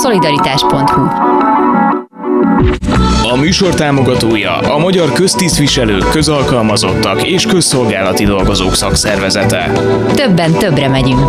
Szolidaritás.hu A műsor támogatója a Magyar Köztisztviselők, Közalkalmazottak és Közszolgálati Dolgozók Szakszervezete. Többen többre megyünk.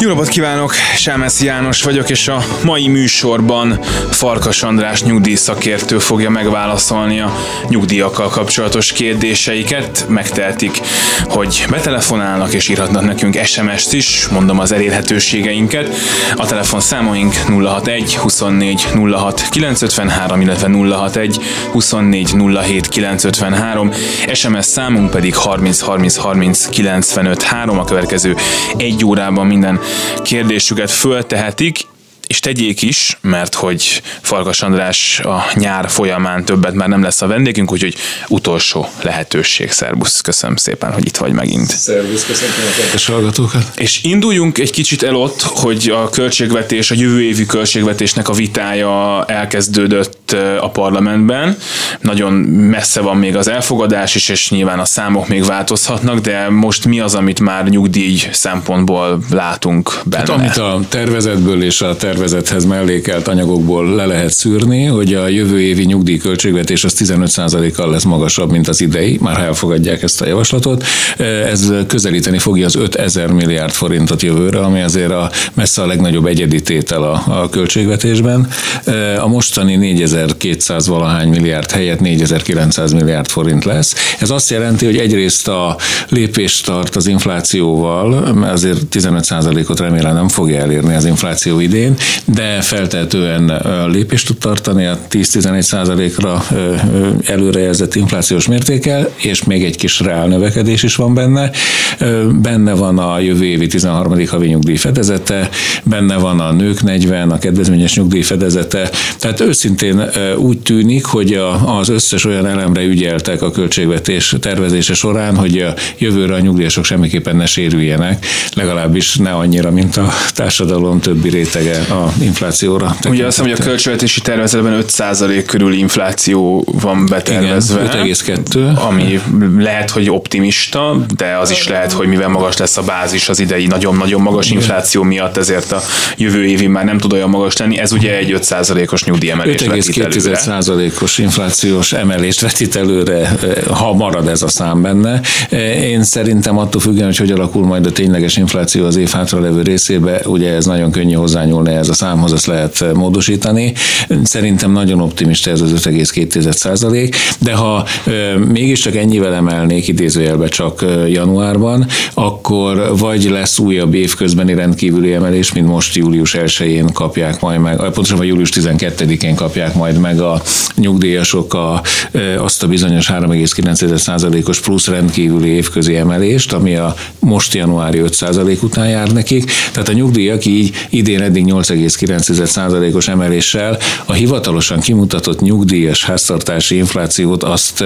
Jó napot kívánok, Sámesz János vagyok, és a mai műsorban Farkas András nyugdíjszakértő fogja megválaszolni a nyugdíjakkal kapcsolatos kérdéseiket. Megtehetik, hogy betelefonálnak és írhatnak nekünk SMS-t is, mondom az elérhetőségeinket. A telefonszámoink 061 24 06 953, illetve 061 24 07 953, SMS számunk pedig 30 30 30 95 3. A következő egy órában minden kérdésüket föltehetik, és tegyék is, mert hogy Farkas András a nyár folyamán többet már nem lesz a vendégünk, úgyhogy utolsó lehetőség. Szerbusz, köszönöm szépen, hogy itt vagy megint. Szervusz, köszönöm a kedves hallgatókat. És induljunk egy kicsit el ott, hogy a költségvetés, a jövő évi költségvetésnek a vitája elkezdődött a parlamentben. Nagyon messze van még az elfogadás is, és nyilván a számok még változhatnak, de most mi az, amit már nyugdíj szempontból látunk benne? Hát, amit a tervezetből és a tervezetből tervezethez mellékelt anyagokból le lehet szűrni, hogy a jövő évi nyugdíjköltségvetés az 15%-kal lesz magasabb, mint az idei, már ha elfogadják ezt a javaslatot. Ez közelíteni fogja az 5000 milliárd forintot jövőre, ami azért a messze a legnagyobb egyedi tétel a, a költségvetésben. A mostani 4200 valahány milliárd helyett 4900 milliárd forint lesz. Ez azt jelenti, hogy egyrészt a lépést tart az inflációval, azért 15%-ot remélem nem fogja elérni az infláció idén, de feltehetően lépést tud tartani a 10-11 százalékra előrejelzett inflációs mértékkel, és még egy kis reál növekedés is van benne. Benne van a jövő évi 13. havi nyugdíj fedezete, benne van a nők 40, a kedvezményes nyugdíj fedezete. Tehát őszintén úgy tűnik, hogy az összes olyan elemre ügyeltek a költségvetés tervezése során, hogy a jövőre a nyugdíjasok semmiképpen ne sérüljenek, legalábbis ne annyira, mint a társadalom többi rétege a inflációra. Ugye azt hiszem, hogy a költségvetési tervezetben 5% körül infláció van betervezve. Igen, 5,2. Ami lehet, hogy optimista, de az is lehet, hogy mivel magas lesz a bázis az idei nagyon-nagyon magas infláció miatt, ezért a jövő évi már nem tud olyan magas lenni. Ez ugye egy 5%-os nyugdíjemelés 5,2%-os inflációs emelést vetít előre, ha marad ez a szám benne. Én szerintem attól függően, hogy hogy alakul majd a tényleges infláció az év hátralevő részébe, ugye ez nagyon könnyű hozzányúlni ez a számhoz, ezt lehet módosítani. Szerintem nagyon optimista ez az 5,2 százalék, de ha mégiscsak ennyivel emelnék idézőjelbe csak januárban, akkor vagy lesz újabb évközbeni rendkívüli emelés, mint most július 1-én kapják majd meg, pontosabban július 12-én kapják majd meg a nyugdíjasok a, azt a bizonyos 3,9%-os plusz rendkívüli évközi emelést, ami a most januári 5% után jár nekik. Tehát a nyugdíjak így idén eddig 8,9%-os emeléssel a hivatalosan kimutatott nyugdíjas háztartási inflációt azt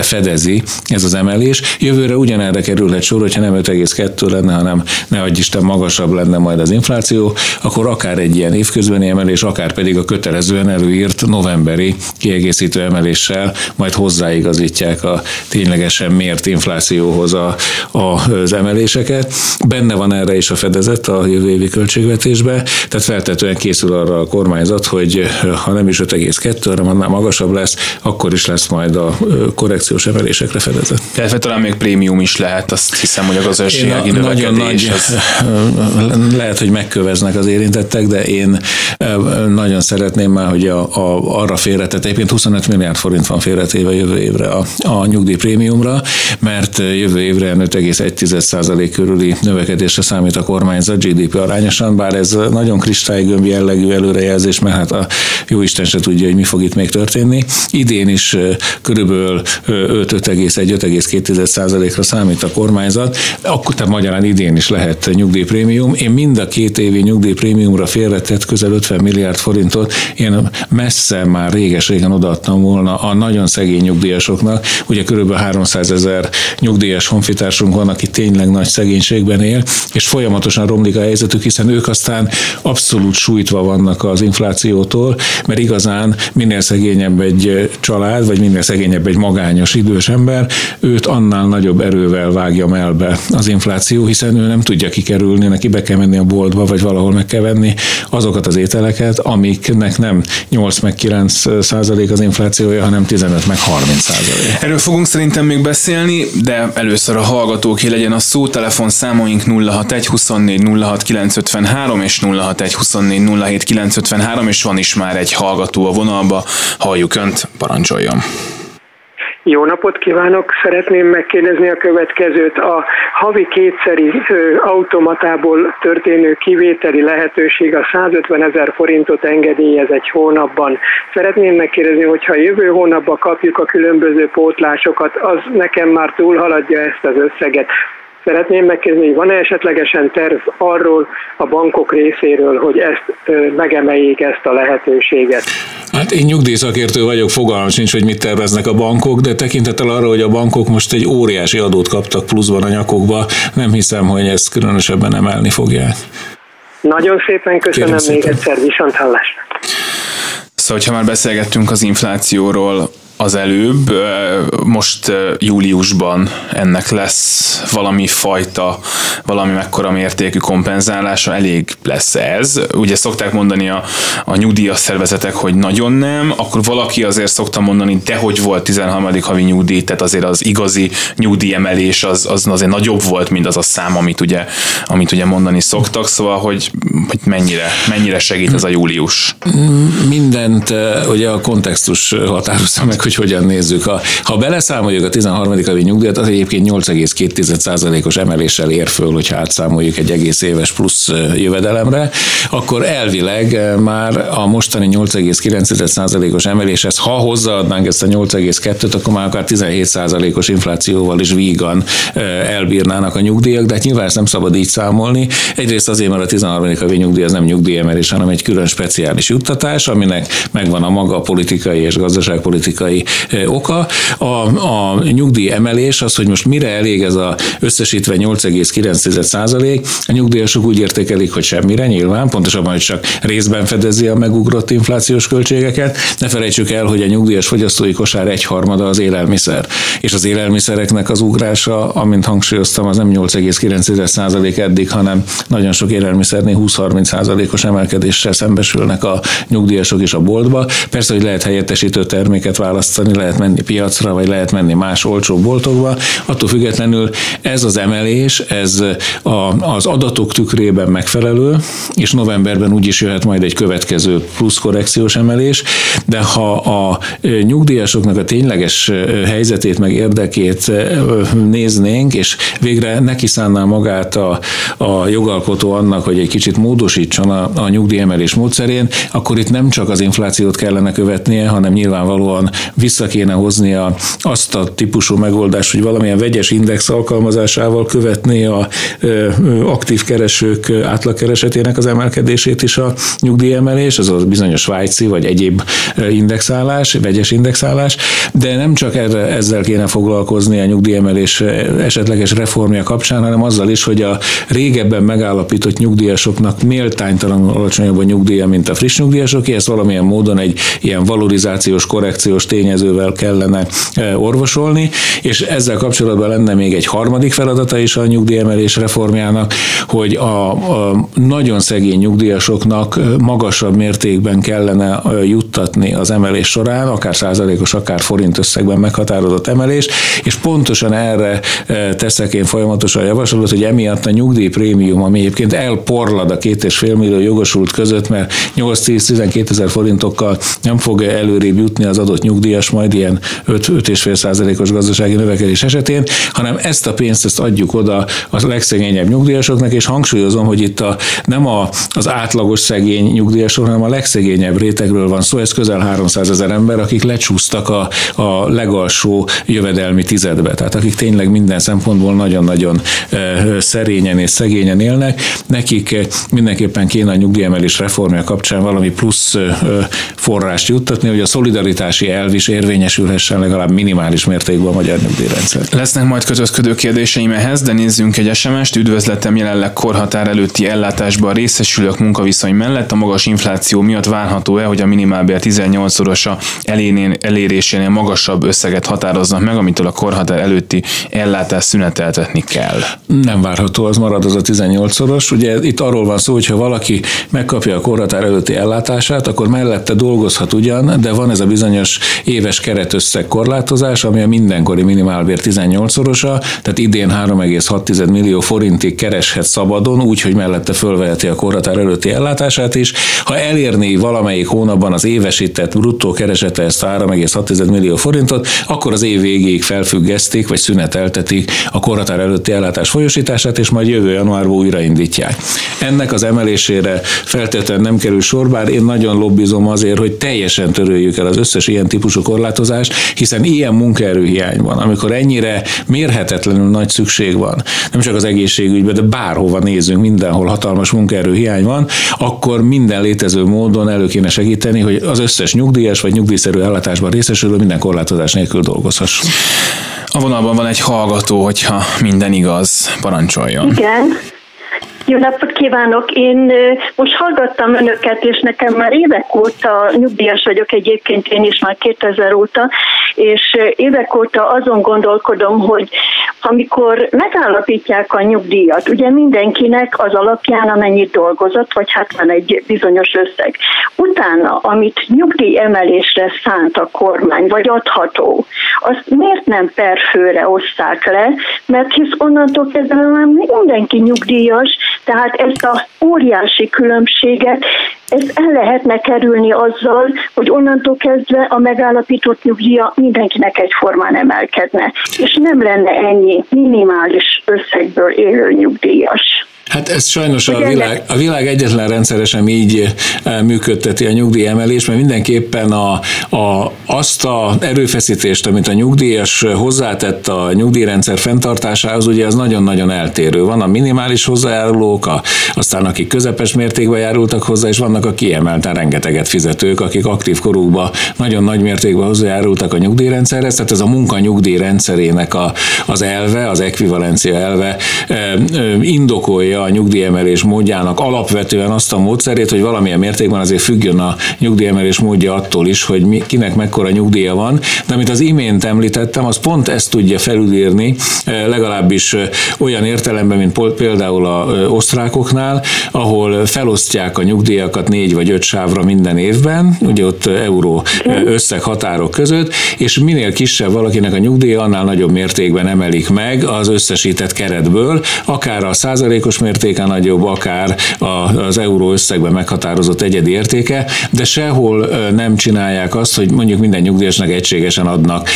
fedezi ez az emelés. Jövőre ugyanerre kerülhet sor, hogyha nem 5,2 lenne, hanem ne adj Isten magasabb lenne majd az infláció, akkor akár egy ilyen évközbeni emelés, akár pedig a kötelezően előírt novemberi kiegészítő emeléssel majd hozzáigazítják a ténylegesen mért inflációhoz a, a, az emeléseket. Benne van erre is a fedezet a jövő évi költségvetésbe, tehát feltetően készül arra a kormányzat, hogy ha nem is 5,2, hanem annál magasabb lesz, akkor is lesz majd a korrekciós emelésekre fedezet. Tehát talán még prémium is lehet, azt hiszem, hogy a gazdasági Nagyon nagy, az... lehet, hogy megköveznek az érintettek, de én nagyon szeretném már, hogy a, a, arra félretett, egyébként 25 milliárd forint van félretéve jövő évre a, a nyugdíjprémiumra, mert jövő évre 5,1% körüli növekedésre számít a kormányzat GDP arányosan, bár ez nagyon kristálygömb jellegű előrejelzés, mert hát a jó Isten se tudja, hogy mi fog itt még történni. Idén is körülbelül 5,1-5,2 százalékra számít a kormányzat, akkor tehát magyarán idén is lehet nyugdíjprémium. Én mind a két évi nyugdíjprémiumra félretett közel 50 milliárd forintot, én messze már réges-régen odaadtam volna a nagyon szegény nyugdíjasoknak. Ugye körülbelül 300 ezer nyugdíjas honfitársunk van, aki tényleg nagy szegénységben él, és folyamatosan romlik a helyzetük, hiszen ők aztán abszolút sújtva vannak az inflációtól, mert igazán minél szegényebb egy család, vagy minél szegényebb egy magányos idős ember, őt annál nagyobb erővel vágja melbe az infláció, hiszen ő nem tudja kikerülni, neki be kell menni a boltba, vagy valahol meg kell venni azokat az ételeket, amiknek nem 8 meg 9 százalék az inflációja, hanem 15 meg 30 százalék. Erről fogunk szerintem még beszélni, de először a hallgatóké legyen a szó. Telefon számoink 061 24 06 953 és 061 24 07 953, és van is már egy hallgató a vonalba. Halljuk Önt, parancsoljon! Jó napot kívánok! Szeretném megkérdezni a következőt. A havi kétszeri automatából történő kivételi lehetőség a 150 ezer forintot engedélyez egy hónapban. Szeretném megkérdezni, hogyha jövő hónapban kapjuk a különböző pótlásokat, az nekem már túlhaladja ezt az összeget. Szeretném megkérdezni, hogy van-e esetlegesen terv arról a bankok részéről, hogy ezt megemeljék ezt a lehetőséget? Hát én nyugdíjszakértő vagyok, fogalmam sincs, hogy mit terveznek a bankok, de tekintettel arra, hogy a bankok most egy óriási adót kaptak pluszban a nyakokba, nem hiszem, hogy ezt különösebben emelni fogják. Nagyon szépen köszönöm Kérem még szépen. egyszer, viszont hallásra. Szóval, ha már beszélgettünk az inflációról, az előbb, most júliusban ennek lesz valami fajta, valami mekkora mértékű kompenzálása, elég lesz ez. Ugye szokták mondani a, a nyugdíjas szervezetek, hogy nagyon nem, akkor valaki azért szokta mondani, de hogy volt 13. havi nyugdíj, tehát azért az igazi nyugdíjemelés az, az azért nagyobb volt, mint az a szám, amit ugye, amit ugye mondani szoktak, szóval, hogy, hogy mennyire, mennyire segít ez a július? Mindent ugye a kontextus határozza meg, hogy hogyan nézzük. Ha, ha beleszámoljuk a 13. havi nyugdíjat, az egyébként 8,2%-os emeléssel ér föl, hogyha átszámoljuk egy egész éves plusz jövedelemre, akkor elvileg már a mostani 8,9%-os emeléshez, ha hozzáadnánk ezt a 8,2-t, akkor már akár 17%-os inflációval is vígan elbírnának a nyugdíjak, de hát nyilván ezt nem szabad így számolni. Egyrészt azért, mert a 13. havi nyugdíj az nem nyugdíjemelés, hanem egy külön speciális juttatás, aminek megvan a maga politikai és gazdaságpolitikai oka. A, a nyugdíj emelés az, hogy most mire elég ez a összesítve 8,9 százalék, a nyugdíjasok úgy értékelik, hogy semmire nyilván, pontosabban, hogy csak részben fedezi a megugrott inflációs költségeket. Ne felejtsük el, hogy a nyugdíjas fogyasztói kosár egyharmada az élelmiszer, és az élelmiszereknek az ugrása, amint hangsúlyoztam, az nem 8,9 százalék eddig, hanem nagyon sok élelmiszernél 20-30 százalékos emelkedéssel szembesülnek a nyugdíjasok is a boltba. Persze, hogy lehet helyettesítő terméket választani, választani, lehet menni piacra, vagy lehet menni más olcsó boltokba. Attól függetlenül ez az emelés, ez a, az adatok tükrében megfelelő, és novemberben úgy is jöhet majd egy következő plusz korrekciós emelés, de ha a nyugdíjasoknak a tényleges helyzetét meg érdekét néznénk, és végre neki szánná magát a, a jogalkotó annak, hogy egy kicsit módosítson a, a nyugdíjemelés módszerén, akkor itt nem csak az inflációt kellene követnie, hanem nyilvánvalóan vissza kéne a, azt a típusú megoldást, hogy valamilyen vegyes index alkalmazásával követni a aktív keresők átlagkeresetének az emelkedését is a nyugdíjemelés, az a bizonyos svájci vagy egyéb indexálás, vegyes indexálás, de nem csak erre, ezzel kéne foglalkozni a nyugdíjemelés esetleges reformja kapcsán, hanem azzal is, hogy a régebben megállapított nyugdíjasoknak méltánytalanul alacsonyabb a nyugdíja, mint a friss nyugdíjasok, ezt valamilyen módon egy ilyen valorizációs, korrekciós tényező tényezővel kellene e, orvosolni, és ezzel kapcsolatban lenne még egy harmadik feladata is a nyugdíjemelés reformjának, hogy a, a nagyon szegény nyugdíjasoknak e, magasabb mértékben kellene e, juttatni az emelés során, akár százalékos, akár forint összegben meghatározott emelés, és pontosan erre teszek én folyamatosan javaslatot, hogy emiatt a nyugdíjprémium, ami egyébként elporlad a két és fél millió jogosult között, mert 8-10-12 ezer forintokkal nem fog előrébb jutni az adott nyugdíjas majd ilyen 5-5,5 százalékos gazdasági növekedés esetén, hanem ezt a pénzt ezt adjuk oda a legszegényebb nyugdíjasoknak, és hangsúlyozom, hogy itt a, nem a, az átlagos szegény nyugdíjasok, hanem a legszegényebb rétegről van szó, ez közel 300 ezer ember, akik lecsúsztak a, a legalsó jövedelmi tizedbe, tehát akik tényleg minden szempontból nagyon-nagyon szerényen és szegényen élnek, nekik mindenképpen kéne a nyugdíjemelés reformja kapcsán valami plusz forrást juttatni, hogy a szolidaritási elv is érvényesülhessen legalább minimális mértékben a magyar nyugdíjrendszer. Lesznek majd közösködő kérdéseim ehhez, de nézzünk egy SMS-t. Üdvözletem jelenleg korhatár előtti ellátásban részesülök munkaviszony mellett. A magas infláció miatt várható-e, hogy a minimálbér 18-szorosa elérésénél magasabb összeget határoznak meg, amitől a korhatár előtti ellátás szüneteltetni kell? Nem várható, az marad az a 18-szoros. Ugye itt arról van szó, hogy ha valaki megkapja a korhatár előtti ellátását, akkor mellette dolgozhat ugyan, de van ez a bizonyos éves keretösszeg korlátozás, ami a mindenkori minimálbér 18-szorosa, tehát idén 3,6 millió forintig kereshet szabadon, úgy, hogy mellette fölveheti a korhatár előtti ellátását is. Ha elérné valamelyik hónapban az évesített bruttó keresete ezt 3,6 millió forintot, akkor az év végéig felfüggesztik, vagy szüneteltetik a korhatár előtti ellátás folyosítását, és majd jövő januárban újraindítják. Ennek az emelésére feltétlenül nem kerül sor, bár én nagyon lobbizom azért, hogy teljesen töröljük el az összes ilyen típusú korlátozást, hiszen ilyen munkaerőhiány van, amikor ennyire mérhetetlenül nagy szükség van, nem csak az egészségügyben, de bárhova nézünk, mindenhol hatalmas munkaerőhiány van, akkor minden létező módon elő kéne segíteni, hogy az összes nyugdíjas vagy nyugdíjszerű ellátásban részesülő minden korlátozás nélkül dolgozhasson. A vonalban van egy hallgató, hogyha minden igaz, parancsoljon. Igen. Jó napot kívánok! Én most hallgattam önöket, és nekem már évek óta nyugdíjas vagyok egyébként, én is már 2000 óta, és évek óta azon gondolkodom, hogy amikor megállapítják a nyugdíjat, ugye mindenkinek az alapján, amennyit dolgozott, vagy hát van egy bizonyos összeg. Utána, amit nyugdíj emelésre szánt a kormány, vagy adható, azt miért nem perfőre oszták le, mert hisz onnantól kezdve már mindenki nyugdíjas, tehát ezt a óriási különbséget, ezt el lehetne kerülni azzal, hogy onnantól kezdve a megállapított nyugdíja mindenkinek egyformán emelkedne, és nem lenne ennyi minimális összegből élő nyugdíjas. Hát ez sajnos a világ, a világ egyetlen rendszeresen így eh, működteti a nyugdíjemelés, mert mindenképpen a, a, azt a erőfeszítést, amit a nyugdíjas hozzátett a nyugdíjrendszer fenntartásához, ugye az nagyon-nagyon eltérő. Van a minimális hozzájárulók, a, aztán akik közepes mértékben járultak hozzá, és vannak a kiemelten rengeteget fizetők, akik aktív korukban nagyon nagy mértékben hozzájárultak a nyugdíjrendszerhez, tehát ez a munka nyugdíjrendszerének a, az elve, az ekvivalencia elve eh, a nyugdíjemelés módjának alapvetően azt a módszerét, hogy valamilyen mértékben azért függjön a nyugdíjemelés módja attól is, hogy mi, kinek mekkora nyugdíja van, de amit az imént említettem, az pont ezt tudja felülírni, eh, legalábbis eh, olyan értelemben, mint például a eh, osztrákoknál, ahol felosztják a nyugdíjakat négy vagy öt sávra minden évben, ugye ott euró összeghatárok között, és minél kisebb valakinek a nyugdíja, annál nagyobb mértékben emelik meg az összesített keretből, akár a százalékos mértéken nagyobb, akár az euró összegben meghatározott egyedi értéke, de sehol nem csinálják azt, hogy mondjuk minden nyugdíjasnak egységesen adnak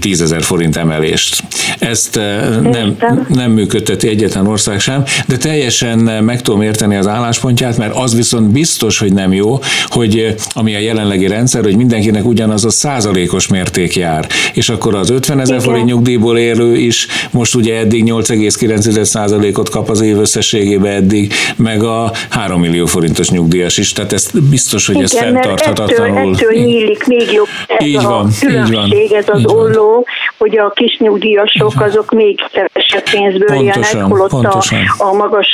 10 ezer forint emelést. Ezt nem, nem működteti egyetlen ország sem, de teljesen meg tudom érteni az álláspontját, mert az viszont biztos, hogy nem jó, hogy ami a jelenlegi rendszer, hogy mindenkinek ugyanaz a százalékos mérték jár. És akkor az 50 ezer forint nyugdíjból élő is most ugye eddig 8,9 százalékot kap az év összességében eddig, meg a 3 millió forintos nyugdíjas is, tehát ez biztos, hogy Igen, ez fenntarthatatlanul. Ettől, ettől nyílik még jobb ez így van, a különbség, így van, ez az olló, hogy a kis nyugdíjasok azok még kevesebb pénzből pontosan, jönnek, holott pontosan. A, a magas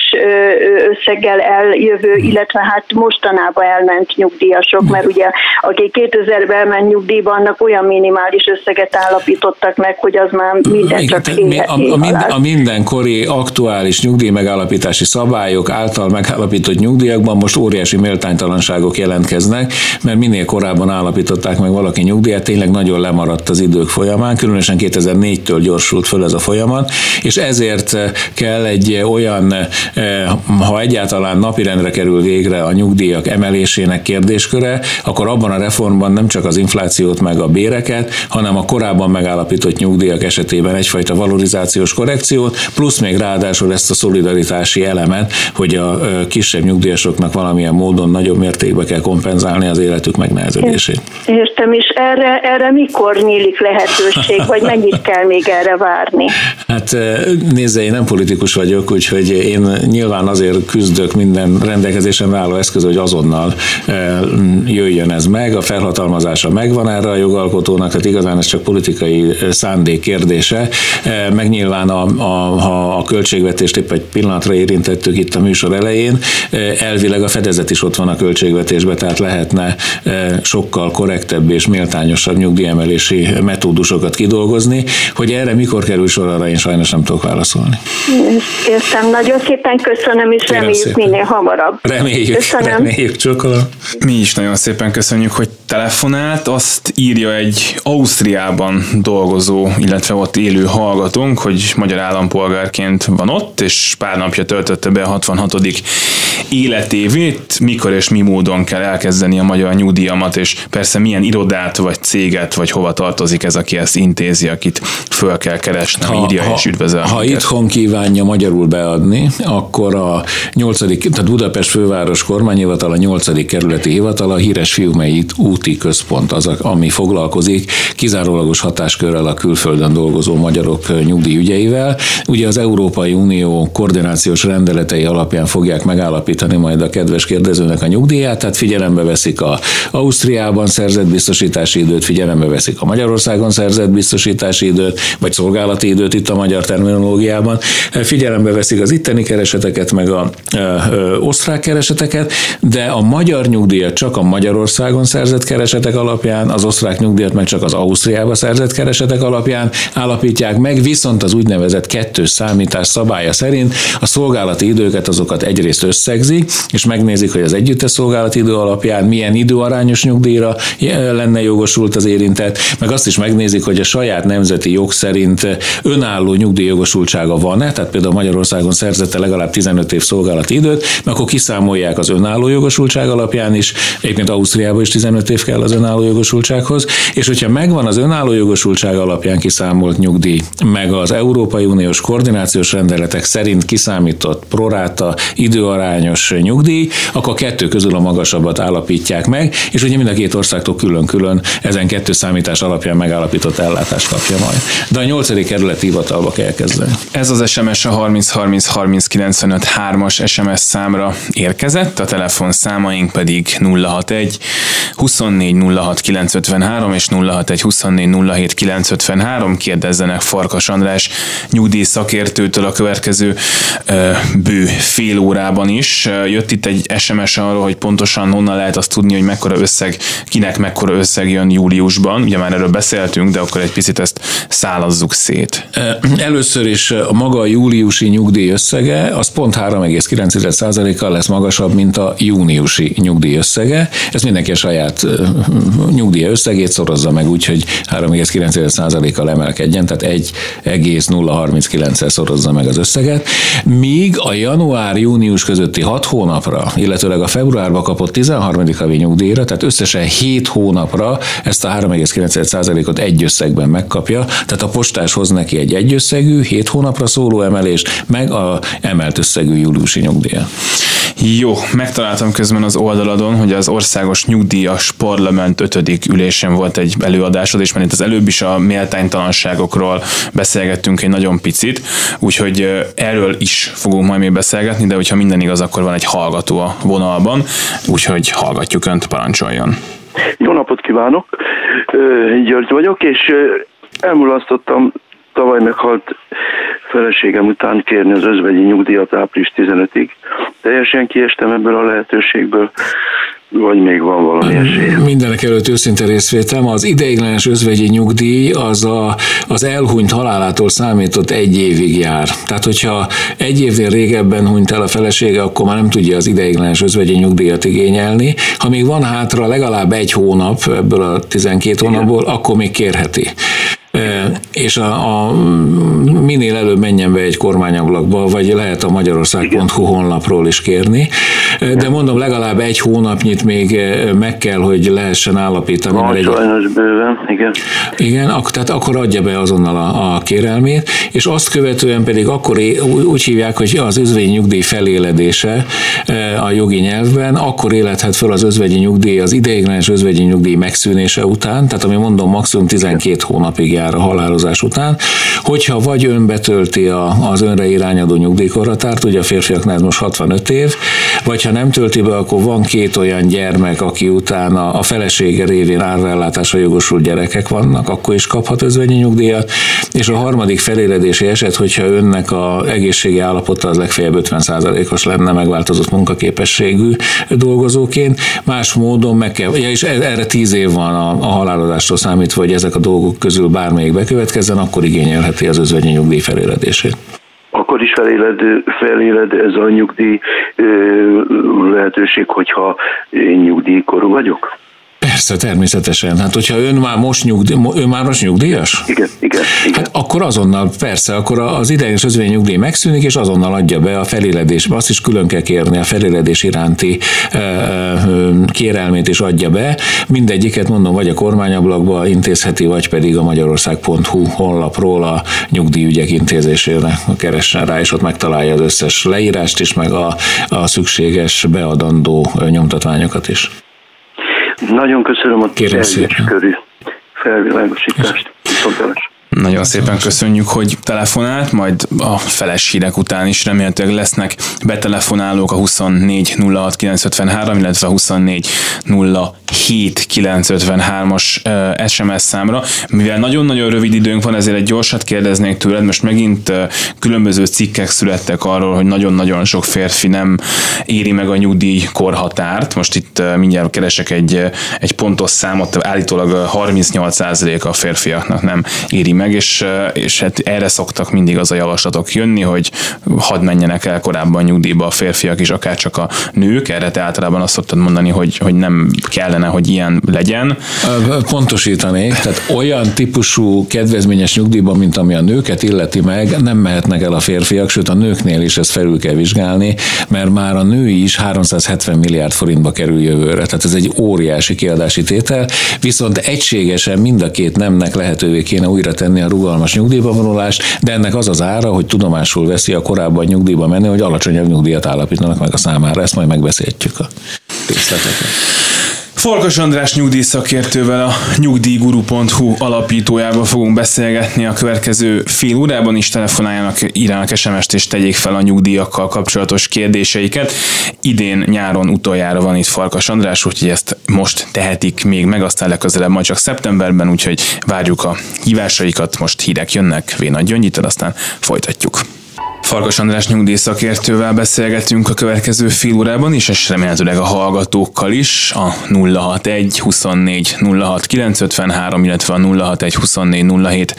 összeggel eljövő, illetve hát mostanában elment nyugdíjasok, mert ugye akik 2000-ben elment nyugdíjba, annak olyan minimális összeget állapítottak meg, hogy az már minden csak a, a, a, a mindenkori aktuális nyugdíj megállapítási szabályok által megállapított nyugdíjakban most óriási méltánytalanságok jelentkeznek, mert minél korábban állapították meg valaki nyugdíjat, tényleg nagyon lemaradt az idők folyamán, különösen hiszen 2004-től gyorsult föl ez a folyamat, és ezért kell egy olyan, ha egyáltalán napirendre kerül végre a nyugdíjak emelésének kérdésköre, akkor abban a reformban nem csak az inflációt meg a béreket, hanem a korábban megállapított nyugdíjak esetében egyfajta valorizációs korrekciót, plusz még ráadásul ezt a szolidaritási elemet, hogy a kisebb nyugdíjasoknak valamilyen módon nagyobb mértékben kell kompenzálni az életük megnehezedését. Értem, és erre, erre mikor nyílik lehetőség, vagy mennyit kell még erre várni? Hát nézze, én nem politikus vagyok, úgyhogy én nyilván azért küzdök minden rendelkezésemre álló eszköz, hogy azonnal jöjjön ez meg, a felhatalmazása megvan erre a jogalkotónak, tehát igazán ez csak politikai szándék kérdése. Meg nyilván a, a, ha a költségvetést épp egy pillanatra érintettük itt a műsor elején, elvileg a fedezet is ott van a költségvetésben, tehát lehetne sokkal korrektebb és méltányosabb nyugdíjemelési metódusokat kidolgozni, hogy erre mikor kerül sor, arra én sajnos nem tudok válaszolni. Értem, nagyon szépen köszönöm, és Kérem reméljük szépen. minél hamarabb. Reméljük, köszönöm. reméljük, csokolom. Mi is nagyon szépen köszönjük, hogy telefonált, azt írja egy Ausztriában dolgozó, illetve ott élő hallgatónk, hogy magyar állampolgárként van ott, és pár napja töltötte be a 66. életévét, mikor és mi módon kell elkezdeni a magyar nyugdíjamat, és persze milyen irodát, vagy céget, vagy hova tartozik ez, aki ezt intézi, akit föl kell keresni, ha, írja ha, és üdvözöl. Ha minket. itthon kívánja magyarul beadni, akkor a 8. tehát Budapest főváros kormányhivatal, a 8. kerületi hivatal, a híres Fiumei úti központ az, ami foglalkozik kizárólagos hatáskörrel a külföldön dolgozó magyarok nyugdíjügyeivel. Ugye az Európai Unió koordinációs rendeletei alapján fogják megállapítani majd a kedves kérdezőnek a nyugdíját, tehát figyelembe veszik a Ausztriában szerzett biztosítási időt, figyelembe veszik a Magyarországon szerzett biztosítási időt, vagy szolgálati időt itt a magyar terminológiában, figyelembe veszik az itteni kereseteket, meg a ö, ö, osztrák kereseteket, de a magyar nyugdíjat csak a Magyarországon szerzett keresetek alapján, az osztrák nyugdíjat meg csak az Ausztriába szerzett keresetek alapján állapítják meg, viszont az úgynevezett kettős számítás szabálya szerint a szolgálati időket azokat egyrészt összegzi, és megnézik, hogy az együttes szolgálati idő alapján milyen időarányos nyugdíjra lenne jogosult az érintett, meg azt is megnézik, hogy a saját nemzeti jog szerint önálló nyugdíjjogosultsága van-e, tehát például Magyarországon szerzette legalább 15 év szolgálati időt, mert akkor kiszámolják az önálló jogosultság alapján is, egyébként Ausztriában is 15 év kell az önálló jogosultsághoz, és hogyha megvan az önálló jogosultság alapján kiszámolt nyugdíj, meg az Európai Uniós koordinációs rendeletek szerint kiszámított proráta időarányos nyugdíj, akkor kettő közül a magasabbat állapítják meg, és ugye mind a két országtól külön-külön ezen kettő számítás alapján megállapított ellátást kapja majd. De a nyolcadik kerület hivatalba kell kezdeni. Ez az SMS a 30 30 30 95 3-as SMS számra érkezett, a telefonszámaink pedig 061 24 06 953 és 061 24 07 953. Kérdezzenek Farkas András nyugdíj szakértőtől a következő bő fél órában is. Jött itt egy SMS arról, hogy pontosan honnan lehet azt tudni, hogy mekkora összeg, kinek mekkora összeg jön júliusban. Ugye már erről beszéltünk, de akkor egy picit ezt szálazzuk szét. Először is a maga a júliusi nyugdíj összege, az pont 3,9%-kal lesz magasabb, mint a júniusi nyugdíj összege. Ez mindenki a saját nyugdíj összegét szorozza meg úgy, hogy 3,9%-kal emelkedjen, tehát 1,039-el szorozza meg az összeget. Míg a január-június közötti 6 hónapra, illetőleg a februárba kapott 13. havi nyugdíjra, tehát összesen 7 hónapra ezt a 3,9%-ot egy összegben megkapja, tehát a postás hoz neki egy egyösszegű, 7 hónapra szóló emelést, meg a emelt összegű júliusi nyugdíja. Jó, megtaláltam közben az oldaladon, hogy az Országos Nyugdíjas Parlament 5. ülésen volt egy előadásod, és mert itt az előbb is a méltánytalanságokról beszélgettünk egy nagyon picit, úgyhogy erről is fogunk majd még beszélgetni, de hogyha minden igaz, akkor van egy hallgató a vonalban, úgyhogy hallgatjuk Önt, parancsoljon. Jó napot kívánok! György vagyok, és elmulasztottam tavaly meghalt feleségem után kérni az özvegyi nyugdíjat április 15-ig. Teljesen kiestem ebből a lehetőségből, vagy még van valami esély? Mindenek előtt őszinte részvétem. Az ideiglenes özvegyi nyugdíj az a, az elhunyt halálától számított egy évig jár. Tehát, hogyha egy évnél régebben hunyt el a felesége, akkor már nem tudja az ideiglenes özvegyi nyugdíjat igényelni. Ha még van hátra legalább egy hónap ebből a 12 hónapból, akkor még kérheti. És a, a minél előbb menjen be egy kormányablakba, vagy lehet a magyarország.hu honlapról is kérni, de mondom, legalább egy hónapnyit még meg kell, hogy lehessen állapítani. Van egy... sajnos bőven, igen. Igen, ak- tehát akkor adja be azonnal a, a kérelmét, és azt követően pedig akkor é, úgy hívják, hogy az özvegyi nyugdíj feléledése a jogi nyelvben, akkor élethet fel az özvegyi nyugdíj, az ideiglenes özvegyi nyugdíj megszűnése után, tehát ami mondom maximum 12 hónapig jár a halálozás után, hogyha vagy ön betölti a, az önre irányadó nyugdíjkorhatárt, ugye a férfiaknál most 65 év, vagy ha nem tölti be, akkor van két olyan gyermek, aki utána a felesége révén árvellátásra jogosult gyerekek vannak, akkor is kaphat özvegyi nyugdíjat, és a harmadik feléledési eset, hogyha önnek a egészségi állapota az legfeljebb 50%-os lenne megváltozott munkaképességű dolgozóként, más módon meg kell, ja, és erre 10 év van a, a halálozástól számítva, hogy ezek a dolgok közül bármelyik bekövetkezzen, akkor igényelheti az özvegyi nyugdíj feléledését akkor is feléled, feléled ez a nyugdíj lehetőség, hogyha én nyugdíjkorú vagyok? Persze, természetesen. Hát, hogyha ön már most, nyugdí, ön már most nyugdíjas? Igen, igen, igen. Hát akkor azonnal, persze, akkor az ideiglenes özvegy nyugdíj megszűnik, és azonnal adja be a feléledésbe. Azt is külön kell kérni, a feléledés iránti e, e, kérelmét is adja be. Mindegyiket mondom, vagy a kormányablakba intézheti, vagy pedig a magyarország.hu honlapról a nyugdíjügyek intézésére keressen rá, és ott megtalálja az összes leírást is, meg a, a szükséges beadandó nyomtatványokat is. Nagyon köszönöm a teljes körű felvilágosítást. Viszontlátásra. Nagyon szépen köszönjük, hogy telefonált, majd a feles hírek után is remélhetőleg lesznek betelefonálók a 24 06 953, illetve a 24 07 953-as SMS számra. Mivel nagyon-nagyon rövid időnk van, ezért egy gyorsat kérdeznék tőled. Most megint különböző cikkek születtek arról, hogy nagyon-nagyon sok férfi nem éri meg a nyugdíj korhatárt. Most itt mindjárt keresek egy, egy pontos számot, állítólag 38% a férfiaknak nem éri meg, és, és hát erre szoktak mindig az a javaslatok jönni, hogy hadd menjenek el korábban nyugdíjba a férfiak is, akár csak a nők. Erre te általában azt szoktad mondani, hogy, hogy nem kellene, hogy ilyen legyen. Pontosítanék, tehát olyan típusú kedvezményes nyugdíjban, mint ami a nőket illeti meg, nem mehetnek el a férfiak, sőt a nőknél is ezt felül kell vizsgálni, mert már a női is 370 milliárd forintba kerül jövőre. Tehát ez egy óriási kiadási tétel, viszont egységesen mind a két nemnek lehetővé kéne újra tenni a rugalmas nyugdíjba vonulást, de ennek az az ára, hogy tudomásul veszi a korábban nyugdíjba menni, hogy alacsonyabb nyugdíjat állapítanak meg a számára. Ezt majd megbeszéltjük a részleteket. Farkas András nyugdíjszakértővel a nyugdíjguru.hu alapítójával fogunk beszélgetni a következő fél órában is telefonáljanak, írjanak SMS-t és tegyék fel a nyugdíjakkal kapcsolatos kérdéseiket. Idén nyáron utoljára van itt Farkas András, úgyhogy ezt most tehetik még meg, aztán legközelebb majd csak szeptemberben, úgyhogy várjuk a hívásaikat, most hírek jönnek, Véna Gyöngyitől, aztán folytatjuk. Farkas András nyugdíjszakértővel beszélgetünk a következő fél órában is, és remélhetőleg a hallgatókkal is, a 061 24 06 953, illetve a 061 24 07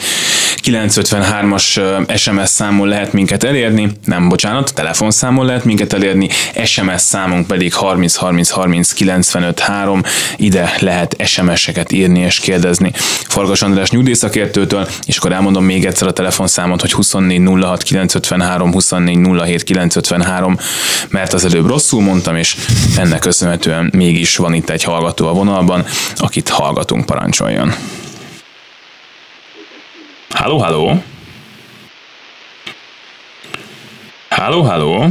953-as SMS számon lehet minket elérni, nem bocsánat, telefonszámon lehet minket elérni, SMS számunk pedig 30 30 30 95 3, ide lehet SMS-eket írni és kérdezni Farkas András nyugdíjszakértőtől, és akkor elmondom még egyszer a telefonszámot, hogy 24 06 953 24 07 953, mert az előbb rosszul mondtam, és ennek köszönhetően mégis van itt egy hallgató a vonalban, akit hallgatunk, parancsoljon. Halló, halló! Halló, halló!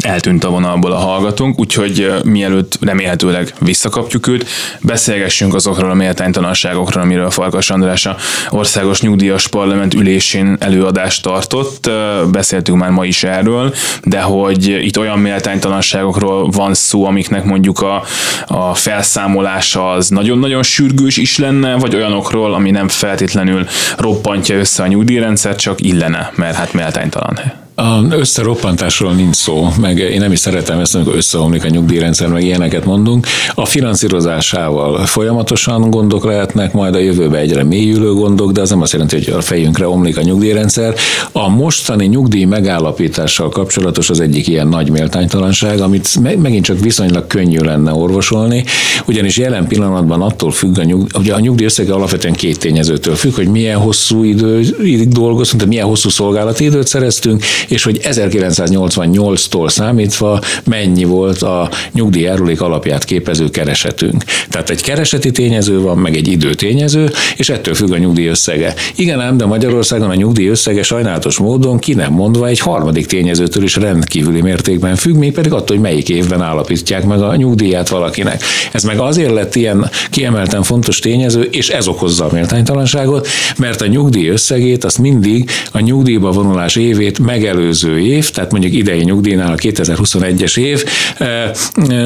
Eltűnt a vonalból a hallgatónk, úgyhogy mielőtt remélhetőleg visszakapjuk őt, beszélgessünk azokról a méltánytalanságokról, amiről Farkas András a Országos Nyugdíjas Parlament ülésén előadást tartott. Beszéltünk már ma is erről, de hogy itt olyan méltánytalanságokról van szó, amiknek mondjuk a, a felszámolása az nagyon-nagyon sürgős is lenne, vagy olyanokról, ami nem feltétlenül roppantja össze a nyugdíjrendszer, csak illene, mert hát méltánytalan. Összeroppantásról nincs szó, meg én nem is szeretem ezt, amikor összeomlik a nyugdíjrendszer, meg ilyeneket mondunk. A finanszírozásával folyamatosan gondok lehetnek, majd a jövőbe egyre mélyülő gondok, de az nem azt jelenti, hogy a fejünkre omlik a nyugdíjrendszer. A mostani nyugdíj megállapítással kapcsolatos az egyik ilyen nagy méltánytalanság, amit megint csak viszonylag könnyű lenne orvosolni, ugyanis jelen pillanatban attól függ a, nyugdíj, ugye a nyugdíj összege alapvetően két tényezőtől függ, hogy milyen hosszú időig dolgoztunk, tehát milyen hosszú szolgálati időt szereztünk, és hogy 1988-tól számítva mennyi volt a nyugdíjjárulék alapját képező keresetünk. Tehát egy kereseti tényező van, meg egy időtényező, és ettől függ a nyugdíj összege. Igen ám, de Magyarországon a nyugdíj összege sajnálatos módon ki nem mondva egy harmadik tényezőtől is rendkívüli mértékben függ, még pedig attól, hogy melyik évben állapítják meg a nyugdíját valakinek. Ez meg azért lett ilyen kiemelten fontos tényező, és ez okozza a méltánytalanságot, mert a nyugdíj összegét azt mindig a nyugdíjba vonulás évét megelőző év, tehát mondjuk idei nyugdíjnál a 2021-es év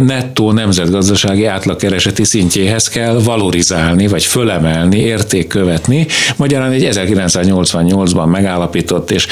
nettó nemzetgazdasági átlagkereseti szintjéhez kell valorizálni, vagy fölemelni, értékkövetni. Magyarán egy 1988-ban megállapított és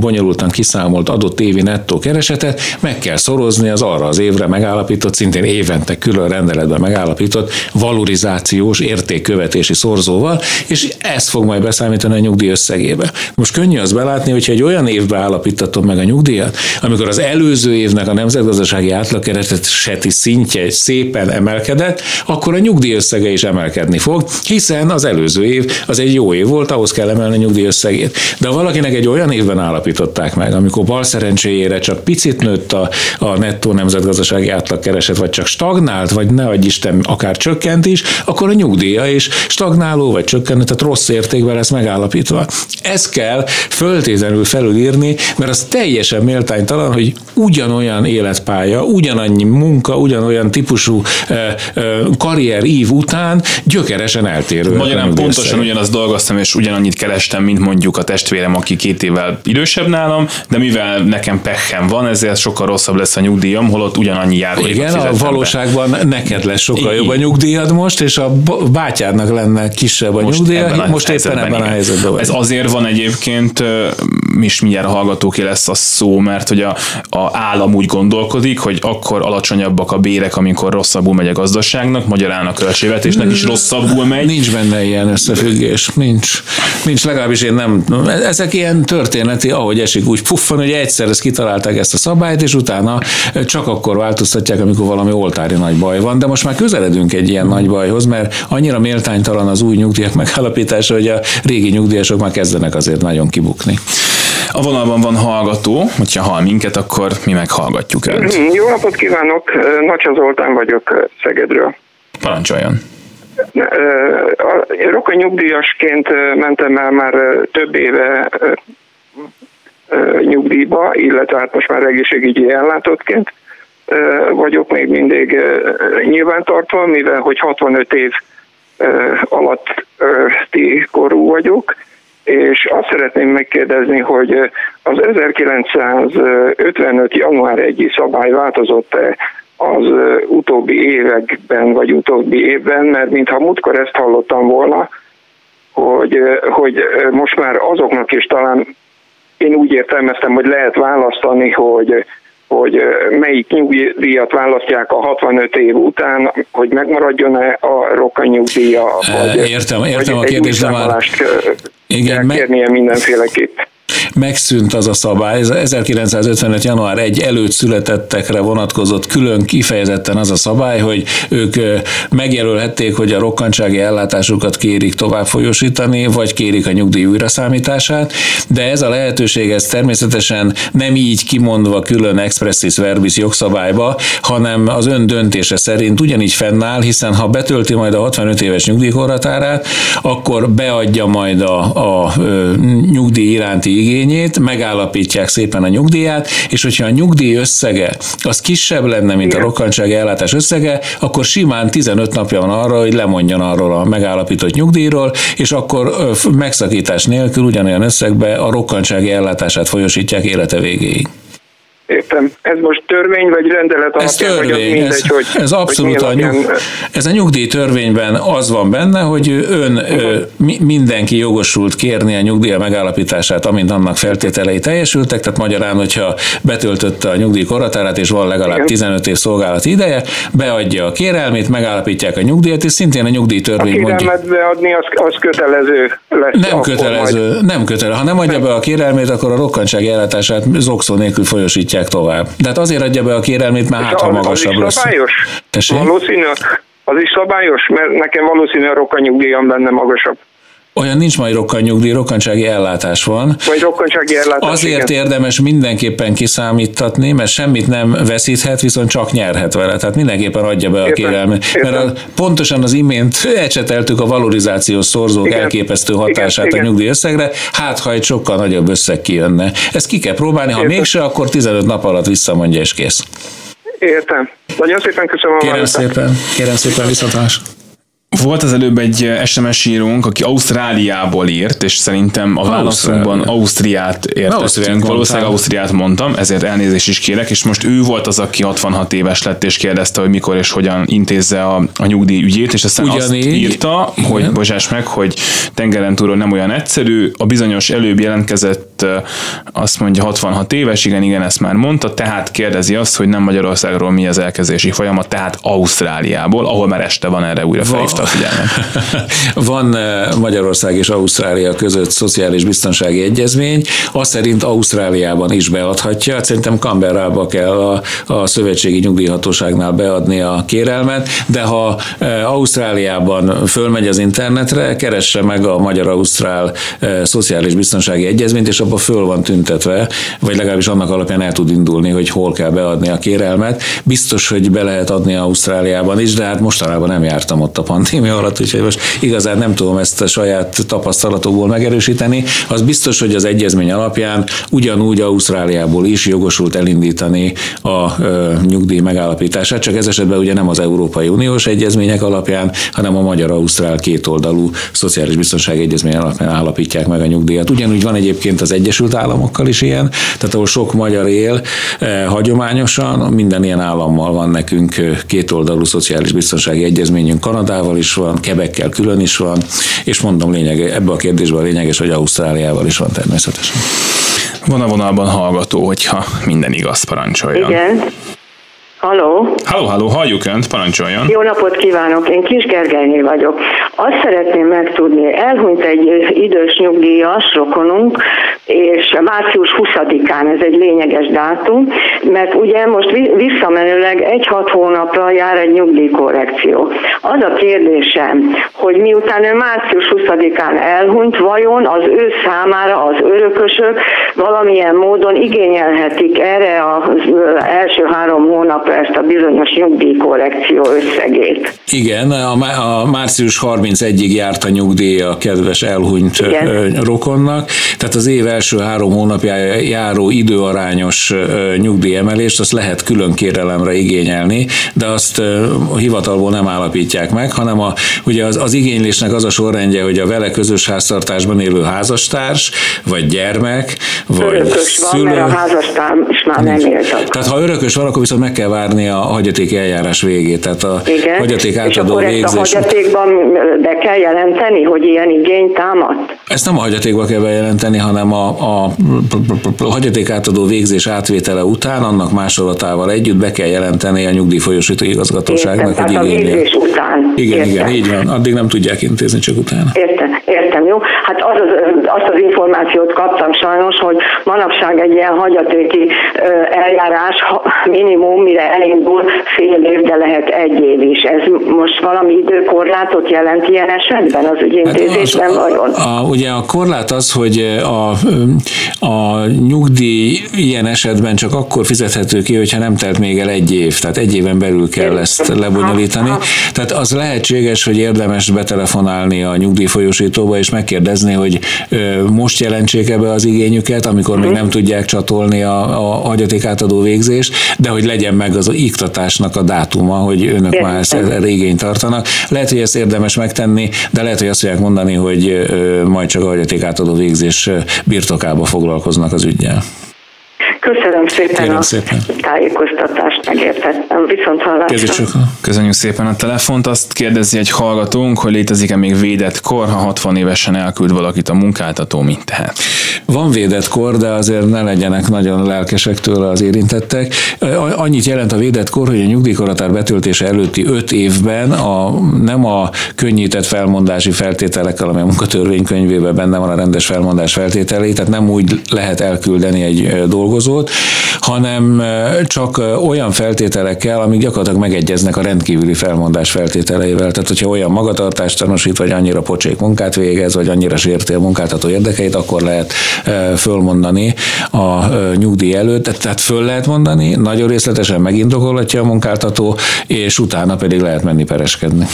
bonyolultan kiszámolt adott évi nettó keresetet meg kell szorozni az arra az évre megállapított, szintén évente külön rendeletben megállapított valorizációs értékkövetési szorzóval, és ez fog majd beszámítani a nyugdíj összegébe. Most könnyű az belátni, hogyha egy olyan évbe állapítatom meg a nyugdíjat, amikor az előző évnek a nemzetgazdasági átlagkereseti szintje szépen emelkedett, akkor a nyugdíj összege is emelkedni fog, hiszen az előző év az egy jó év volt, ahhoz kell emelni a nyugdíj összegét. De ha valakinek egy olyan évben állapították meg, amikor bal szerencséjére csak picit nőtt a, a nettó nemzetgazdasági átlagkereset, vagy csak stagnált, vagy ne adj Isten, akár csökkent is, akkor a nyugdíja is stagnáló, vagy csökkent, tehát rossz értékben lesz megállapítva. Ez kell föltétlenül felülírni, mert az teljesen méltánytalan, hogy ugyanolyan életpálya, ugyanannyi munka, ugyanolyan típusú karrier ív után gyökeresen eltérő. Magyarán pontosan ugyanazt dolgoztam, és ugyanannyit kerestem, mint mondjuk a testvérem, aki két évvel idősebb nálam, de mivel nekem pechem van, ezért sokkal rosszabb lesz a nyugdíjam, holott ugyanannyi járulékot Igen, a valóságban be. neked lesz sokkal jobb a nyugdíjad most, és a bátyádnak lenne kisebb a most nyugdíja, ebben a most éppen ebben a helyzetben. Ez azért van egyébként, mi is mindjárt a hallgatóké lesz a szó, mert hogy a, a állam úgy gondolkodik, hogy akkor alacsonyabbak a bérek, amikor rosszabbul megy a gazdaságnak, magyarán a költségvetésnek is rosszabbul megy. Nincs benne ilyen összefüggés, nincs. Nincs, legalábbis én nem. Ezek ilyen történeti, ahogy esik, úgy puffan, hogy egyszer ezt kitalálták ezt a szabályt, és utána csak akkor változtatják, amikor valami oltári nagy baj van. De most már közeledünk egy ilyen nagy bajhoz, mert annyira méltánytalan az új nyugdíjak megállapítása, hogy a régi nyugdíjasok már kezdenek azért nagyon kibukni. A vonalban van hallgató, hogyha hall minket, akkor mi meghallgatjuk őt. Jó napot kívánok, Nacsa Zoltán vagyok Szegedről. Parancsoljon. Roka nyugdíjasként mentem el már több éve nyugdíjba, illetve hát most már egészségügyi ellátottként vagyok még mindig nyilvántartva, mivel hogy 65 év alatti korú vagyok, és azt szeretném megkérdezni, hogy az 1955. január 1 szabály változott-e az utóbbi években, vagy utóbbi évben, mert mintha múltkor ezt hallottam volna, hogy, hogy most már azoknak is talán én úgy értelmeztem, hogy lehet választani, hogy hogy melyik nyugdíjat választják a 65 év után, hogy megmaradjon-e a roka nyugdíja, vagy, értem, értem vagy a kérdést, de már... Igen, kérnie mindenféleképp megszűnt az a szabály, ez 1955. január 1 előtt születettekre vonatkozott külön kifejezetten az a szabály, hogy ők megjelölhették, hogy a rokkantsági ellátásukat kérik tovább folyosítani, vagy kérik a nyugdíj újraszámítását, de ez a lehetőség ez természetesen nem így kimondva külön expressis verbis jogszabályba, hanem az ön döntése szerint ugyanígy fennáll, hiszen ha betölti majd a 65 éves nyugdíjkorhatárát, akkor beadja majd a, a, a nyugdíj iránti igényét, megállapítják szépen a nyugdíját, és hogyha a nyugdíj összege az kisebb lenne, mint Igen. a rokkantsági ellátás összege, akkor simán 15 napja van arra, hogy lemondjon arról a megállapított nyugdíjról, és akkor megszakítás nélkül ugyanolyan összegbe a rokkantsági ellátását folyosítják élete végéig. Értem. Ez most törvény vagy rendelet alapján? Ez törvény. Mindegy, ez, hogy, ez abszolút hogy a nyug, ez a nyugdíj törvényben az van benne, hogy ön uh-huh. mindenki jogosult kérni a nyugdíj megállapítását, amint annak feltételei teljesültek, tehát magyarán, hogyha betöltötte a nyugdíj koratárát, és van legalább Igen. 15 év szolgálati ideje, beadja a kérelmét, megállapítják a nyugdíjat, és szintén a nyugdíj törvény mondja. A beadni az, az kötelező lesz. Nem kötelező, majd. nem kötelező. Ha nem adja be a kérelmét, akkor a rokkantsági ellátását zokszó nélkül folyosítják adják tovább. De hát azért adja be a kérelmét, mert hát ha magasabb lesz. Szabályos? Valószínű, az is szabályos, mert nekem valószínű a rokkanyugdíjam benne magasabb. Olyan nincs majd rokkanyugdíj, rokkantsági ellátás van. Vagy rokkantsági ellátás. Azért igen. érdemes mindenképpen kiszámítatni, mert semmit nem veszíthet, viszont csak nyerhet vele. Tehát mindenképpen adja be a kérelmet. Mert a, pontosan az imént ecseteltük a valorizációs szorzók igen. elképesztő hatását igen, a nyugdíj összegre, hát ha egy sokkal nagyobb összeg kijönne. Ezt ki kell próbálni, ha Értem. mégse, akkor 15 nap alatt visszamondja és kész. Értem. Nagyon szépen köszönöm a Kérem szépen, kérem szépen viszontlátásra. Volt az előbb egy SMS írónk, aki Ausztráliából írt, és szerintem a válaszunkban Ausztriát értettünk. Valószínűleg Ausztriát mondtam, ezért elnézést is kérek, és most ő volt az, aki 66 éves lett, és kérdezte, hogy mikor és hogyan intézze a, a nyugdíj ügyét, és aztán Ugyanígy, azt írta, igen. hogy bocsáss meg, hogy tengeren túlról nem olyan egyszerű, a bizonyos előbb jelentkezett, azt mondja 66 éves, igen, igen, ezt már mondta, tehát kérdezi azt, hogy nem Magyarországról mi az elkezdési folyamat, tehát Ausztráliából, ahol már este van erre újra felhívta a figyelmet. Van eh, Magyarország és Ausztrália között szociális biztonsági egyezmény, azt szerint Ausztráliában is beadhatja, hát szerintem Canberrába kell a, a szövetségi nyugdíjhatóságnál beadni a kérelmet, de ha eh, Ausztráliában fölmegy az internetre, keresse meg a Magyar-Ausztrál eh, szociális biztonsági egyezményt, és abban föl van tüntetve, vagy legalábbis annak alapján el tud indulni, hogy hol kell beadni a kérelmet. Biztos, hogy be lehet adni Ausztráliában is, de hát mostanában nem jártam ott a pandémia pandémia alatt, úgyhogy most igazán nem tudom ezt a saját tapasztalatokból megerősíteni. Az biztos, hogy az egyezmény alapján ugyanúgy Ausztráliából is jogosult elindítani a ö, nyugdíj megállapítását, csak ez esetben ugye nem az Európai Uniós egyezmények alapján, hanem a magyar-ausztrál kétoldalú szociális biztonsági egyezmény alapján állapítják meg a nyugdíjat. Ugyanúgy van egyébként az Egyesült Államokkal is ilyen, tehát ahol sok magyar él eh, hagyományosan, minden ilyen állammal van nekünk kétoldalú szociális biztonsági egyezményünk Kanadával is van, Kebekkel külön is van, és mondom lényeg, ebbe a kérdésben a lényeges, hogy Ausztráliával is van természetesen. Van a vonalban hallgató, hogyha minden igaz parancsoljon. Igen. Halló? Halló, halló, halljuk Önt, parancsoljon. Jó napot kívánok, én Kis Gergelyné vagyok. Azt szeretném megtudni, elhunyt egy idős nyugdíjas rokonunk, és március 20-án ez egy lényeges dátum, mert ugye most visszamenőleg egy-hat hónapra jár egy nyugdíjkorrekció. Az a kérdésem, hogy miután ő március 20-án elhunyt, vajon az ő számára az örökösök valamilyen módon igényelhetik erre az első három hónap ezt a bizonyos nyugdíjkorrekció összegét. Igen, a, a március 31-ig járt a nyugdíj a kedves elhunyt Igen. rokonnak, tehát az év első három hónapjára járó időarányos nyugdíjemelést azt lehet külön kérelemre igényelni, de azt hivatalból nem állapítják meg, hanem a, ugye az, az igénylésnek az a sorrendje, hogy a vele közös háztartásban élő házastárs, vagy gyermek, vagy örökös szülő. van, mert a házastárs már nem élt. Tehát ha örökös van, akkor viszont meg kell várni a hagyatéki eljárás végét, tehát a Igen. hagyaték átadó és végzés. Ezt a hagyatékban be kell jelenteni, hogy ilyen igény támadt? Ezt nem a hagyatékba kell bejelenteni, hanem a, a, a hagyaték átadó végzés átvétele után, annak másolatával együtt be kell jelenteni a nyugdíjfolyosító igazgatóságnak, Értem, hogy igényli. után. Igen, Értem. igen, így van. Addig nem tudják intézni, csak utána. Értem, értem, jó. Hát az, azt az információt kaptam sajnos, hogy manapság egy ilyen hagyatéki eljárás minimum, mire elindul fél év, de lehet egy év is. Ez most valami időkorlátot jelent ilyen esetben az ügyintézésben hát vajon? A, a, ugye a korlát az, hogy a, a nyugdíj ilyen esetben csak akkor fizethető ki, hogyha nem telt még el egy év, tehát egy éven belül kell ezt lebonyolítani. Tehát az lehetséges, hogy érdemes betelefonálni a nyugdíjfolyósítóba és megkérdezni, hogy most jelentsék ebbe az igényüket, amikor még mhm. nem tudják csatolni a, a hagyaték átadó végzést, de hogy legyen meg az iktatásnak a dátuma, hogy önök Értem. már ezt erre igényt tartanak. Lehet, hogy ezt érdemes megtenni, de lehet, hogy azt fogják mondani, hogy majd csak a hagyaték átadó végzés birtokába foglalkoznak az ügyel. Köszönöm szépen Kérem a szépen. tájékoztatást, megértettem. Viszont hallásra. Köszönjük szépen a telefont. Azt kérdezi egy hallgatónk, hogy létezik-e még védett kor, ha 60 évesen elküld valakit a munkáltató, mint tehet. Van védett kor, de azért ne legyenek nagyon lelkesek tőle az érintettek. Annyit jelent a védett kor, hogy a nyugdíjkorhatár betöltése előtti öt évben a, nem a könnyített felmondási feltételekkel, ami a munkatörvénykönyvében benne van a rendes felmondás feltételei, tehát nem úgy lehet elküldeni egy dolgozót, hanem csak olyan feltételekkel, amik gyakorlatilag megegyeznek a rendkívüli felmondás feltételeivel. Tehát, hogyha olyan magatartást tanúsít, vagy annyira pocsék munkát végez, vagy annyira sérti a munkáltató érdekeit, akkor lehet fölmondani a nyugdíj előtt. Tehát föl lehet mondani, nagyon részletesen megindokolhatja a munkáltató, és utána pedig lehet menni pereskedni.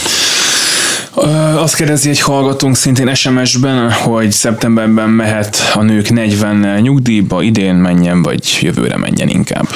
Azt kérdezi egy hallgatónk szintén SMS-ben, hogy szeptemberben mehet a nők 40 nyugdíjba, idén menjen, vagy jövőre menjen inkább.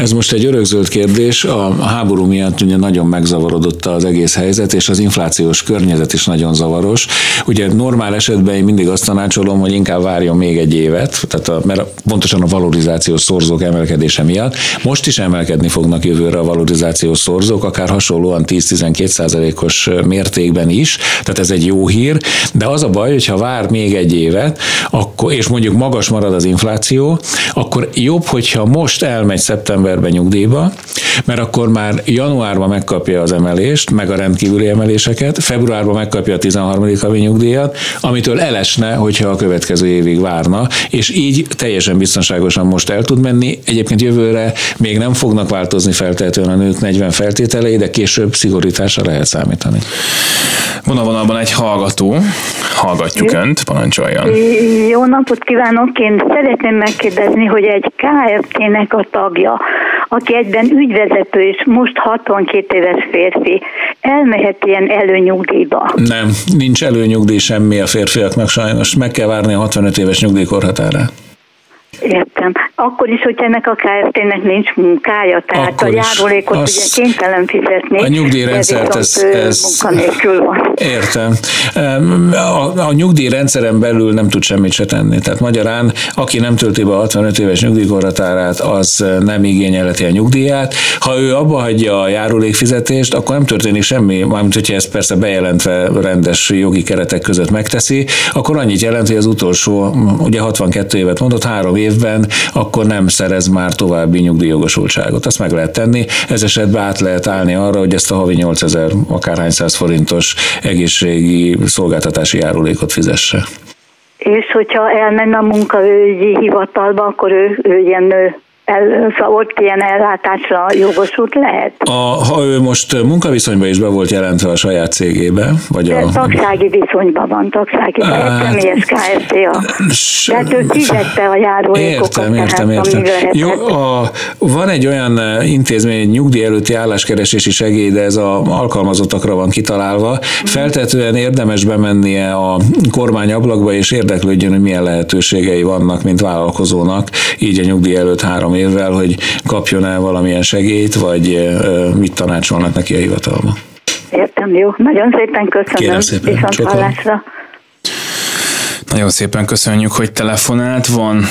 Ez most egy örökzöld kérdés. A háború miatt ugye nagyon megzavarodott az egész helyzet, és az inflációs környezet is nagyon zavaros. Ugye normál esetben én mindig azt tanácsolom, hogy inkább várjon még egy évet, tehát a, mert pontosan a valorizációs szorzók emelkedése miatt. Most is emelkedni fognak jövőre a valorizációs szorzók, akár hasonlóan 10-12 százalékos mértékben is, tehát ez egy jó hír, de az a baj, hogyha vár még egy évet, akkor, és mondjuk magas marad az infláció, akkor jobb, hogyha most elmegy szeptember szeptemberben nyugdíjba, mert akkor már januárban megkapja az emelést, meg a rendkívüli emeléseket, februárban megkapja a 13. havi nyugdíjat, amitől elesne, hogyha a következő évig várna, és így teljesen biztonságosan most el tud menni. Egyébként jövőre még nem fognak változni feltétlenül a nők 40 feltételei, de később szigorításra lehet számítani. Van a vonalban egy hallgató, hallgatjuk Önt, parancsoljon. Jó napot kívánok, én szeretném megkérdezni, hogy egy KFT-nek a tagja, aki egyben ügyvezető és most 62 éves férfi, elmehet ilyen előnyugdíjba? Nem, nincs előnyugdíj semmi a férfiaknak sajnos, meg kell várni a 65 éves nyugdíjkorhatárát. Értem. Akkor is, hogy ennek a KFT-nek nincs munkája, tehát Akkor a járulékot azt ugye kénytelen fizetni. A nyugdíjrendszert ez, ez munkanélkül van. Értem. A, a nyugdíjrendszeren belül nem tud semmit se tenni. Tehát magyarán, aki nem tölti be a 65 éves nyugdíjkorhatárát, az nem igényelheti a nyugdíját. Ha ő abba hagyja a járulékfizetést, akkor nem történik semmi, mármint hogyha ezt persze bejelentve rendes jogi keretek között megteszi, akkor annyit jelent, hogy az utolsó, ugye 62 évet mondott, három évben, akkor nem szerez már további nyugdíjjogosultságot. Azt meg lehet tenni, ez esetben át lehet állni arra, hogy ezt a havi 8000 akárhány száz forintos egészségi szolgáltatási járulékot fizesse. És hogyha elmenne a munkaügyi hivatalba, akkor ő, ő ilyen el, szóval ott ilyen ellátásra jogosult lehet? A, ha ő most munkaviszonyban is be volt jelentve a saját cégébe, vagy a... Tagsági viszonyban van, tagsági, hát, személyes KFT a... Tehát ő fizette a járulékokat. Értem, értem, értem. Jó, a, van egy olyan intézmény, egy nyugdíj előtti álláskeresési segély, de ez a alkalmazottakra van kitalálva. Feltetően érdemes bemennie a kormány ablakba, és érdeklődjön, hogy milyen lehetőségei vannak, mint vállalkozónak, így a nyugdíj előtt három évvel, hogy kapjon el valamilyen segélyt, vagy mit tanácsolnak neki a hivatalba. Értem, jó. Nagyon szépen köszönöm. Kérem szépen. Viszont hallásra. Nagyon szépen köszönjük, hogy telefonált. Van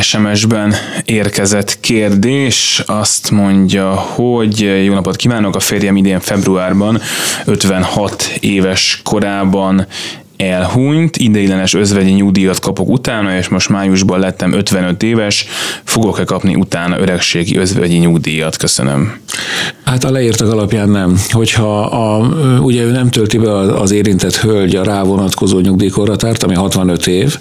SMS-ben érkezett kérdés. Azt mondja, hogy jó napot kívánok, a férjem idén februárban 56 éves korában elhunyt, ideiglenes özvegyi nyugdíjat kapok utána, és most májusban lettem 55 éves, fogok-e kapni utána öregségi özvegyi nyugdíjat? Köszönöm. Hát a leírtak alapján nem. Hogyha a, ugye ő nem tölti be az érintett hölgy a rávonatkozó nyugdíjkorhatárt, ami 65 év,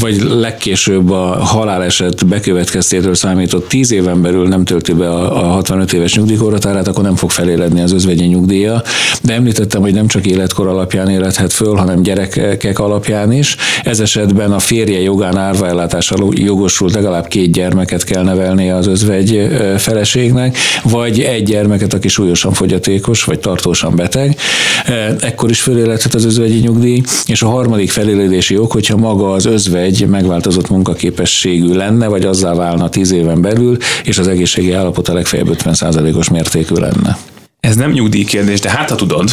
vagy legkésőbb a haláleset bekövetkeztétől számított 10 éven belül nem tölti be a, a 65 éves nyugdíjkorhatárát, akkor nem fog feléledni az özvegyi nyugdíja. De említettem, hogy nem csak életkor alapján élethet föl, hanem gyerekek alapján is. Ez esetben a férje jogán árvaellátással jogosult legalább két gyermeket kell nevelni az özvegy feleségnek, vagy egy gyermeket, aki súlyosan fogyatékos, vagy tartósan beteg, ekkor is föléledhet az özvegyi nyugdíj, és a harmadik feléledési ok, hogyha maga az özvegy megváltozott munkaképességű lenne, vagy azzá válna tíz éven belül, és az egészségi állapot a legfeljebb 50%-os mértékű lenne. Ez nem nyugdíjkérdés, de hát ha tudod,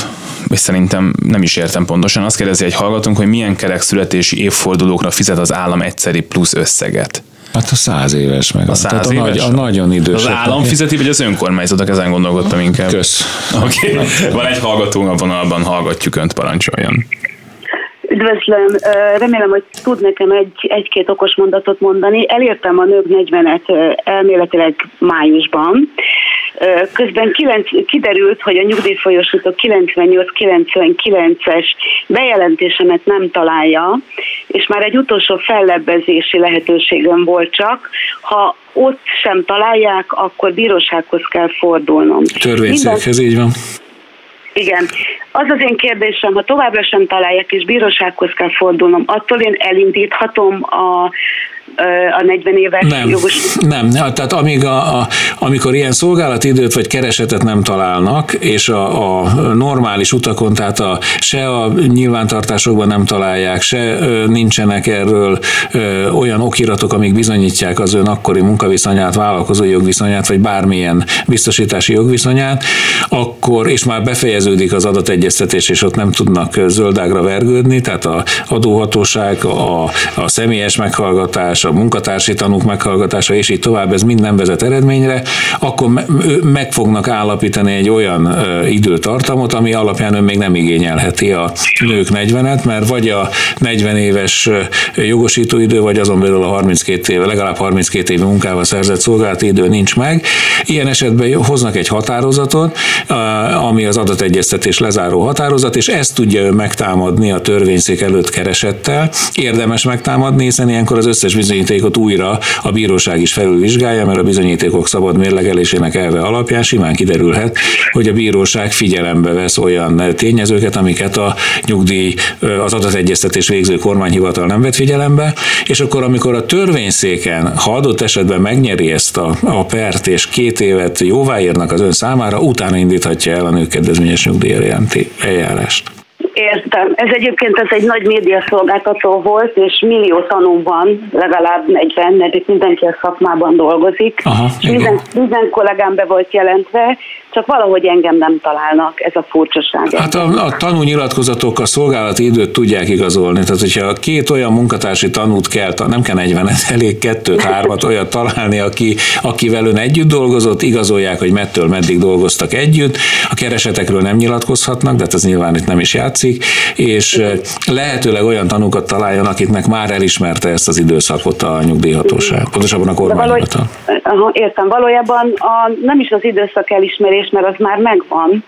és szerintem nem is értem pontosan, azt kérdezi egy hallgatónk, hogy milyen kerek születési évfordulókra fizet az állam egyszeri plusz összeget. Hát a száz éves meg. A száz Tehát a, éves? nagy, a nagyon idős. Az állam fizeti, vagy az önkormányzatok? Ezen gondolkodtam inkább. Kösz. Oké, okay. van egy hallgatónk a vonalban, hallgatjuk önt, parancsoljon. Üdvözlöm, remélem, hogy tud nekem egy, egy-két okos mondatot mondani. Elértem a nők 40-et ö, elméletileg májusban. Közben kilenc, kiderült, hogy a nyugdíjfolyosító 98-99-es bejelentésemet nem találja, és már egy utolsó fellebbezési lehetőségem volt csak. Ha ott sem találják, akkor bírósághoz kell fordulnom. Törvényszékhez, így van. Igen. Az az én kérdésem, ha továbbra sem találják és bírósághoz kell fordulnom, attól én elindíthatom a, a 40 éves Nem, jogos... nem. Hát, Tehát amíg a, a, amikor ilyen szolgálati időt vagy keresetet nem találnak, és a, a normális utakon, tehát a, se a nyilvántartásokban nem találják, se nincsenek erről ö, olyan okiratok, amik bizonyítják az ön akkori munkaviszonyát, vállalkozói jogviszonyát, vagy bármilyen biztosítási jogviszonyát, akkor, és már befejeződik az adategyeztetés, és ott nem tudnak zöldágra vergődni, tehát a adóhatóság, a, a személyes meghallgatás, a munkatársi tanúk meghallgatása, és így tovább, ez mind nem vezet eredményre, akkor me- meg fognak állapítani egy olyan időtartamot, ami alapján ön még nem igényelheti a nők 40-et, mert vagy a 40 éves jogosítóidő, vagy azon belül a 32 éve, legalább 32 évi munkával szerzett szolgálati idő nincs meg. Ilyen esetben hoznak egy határozatot, ami az adategyeztetés lezáró határozat, és ezt tudja ő megtámadni a törvényszék előtt keresettel. Érdemes megtámadni, hiszen ilyenkor az összes bizonyítékot újra a bíróság is felülvizsgálja, mert a bizonyítékok szabad mérlegelésének elve alapján simán kiderülhet, hogy a bíróság figyelembe vesz olyan tényezőket, amiket a nyugdíj, az adategyeztetés végző kormányhivatal nem vett figyelembe, és akkor, amikor a törvényszéken, ha adott esetben megnyeri ezt a, a pert, és két évet jóváírnak az ön számára, utána indíthatja el a nők kedvezményes nyugdíjra jelenti eljárást. Értem. Ez egyébként ez egy nagy médiaszolgáltató volt, és millió tanú van, legalább 40, mert itt mindenki a szakmában dolgozik. Aha, és minden, minden kollégám be volt jelentve, csak valahogy engem nem találnak, ez a furcsaság. Hát a, a tanúnyilatkozatok a szolgálati időt tudják igazolni. Tehát, hogyha két olyan munkatársi tanút kell, nem kell 40 elég kettőt, hármat olyat találni, aki, akivel ön együtt dolgozott, igazolják, hogy mettől meddig dolgoztak együtt. A keresetekről nem nyilatkozhatnak, de hát ez nyilván itt nem is játszik, és eh, lehetőleg olyan tanúkat találjon, akiknek már elismerte ezt az időszakot a nyugdíjhatóság, pontosabban a kormányhivatal. értem, valójában a, nem is az időszak elismerés, mert az már megvan,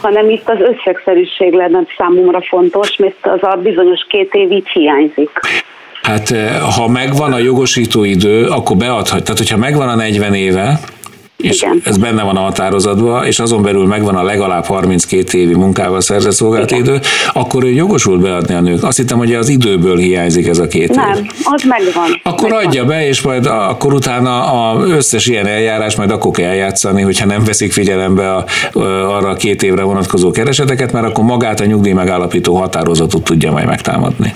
hanem itt az összegszerűség lenne számomra fontos, mert az a bizonyos két év így hiányzik. Hát eh, ha megvan a jogosító idő, akkor beadhat. Tehát, hogyha megvan a 40 éve, és Igen. ez benne van a határozatban, és azon belül megvan a legalább 32 évi munkával szerzett szolgálati idő, akkor ő jogosult beadni a nők. Azt hittem, hogy az időből hiányzik ez a két év. Nem, az megvan. Akkor megvan. adja be, és majd akkor utána a összes ilyen eljárás majd akkor kell eljátszani, hogyha nem veszik figyelembe a, arra a két évre vonatkozó kereseteket, mert akkor magát a nyugdíj megállapító határozatot tudja majd megtámadni.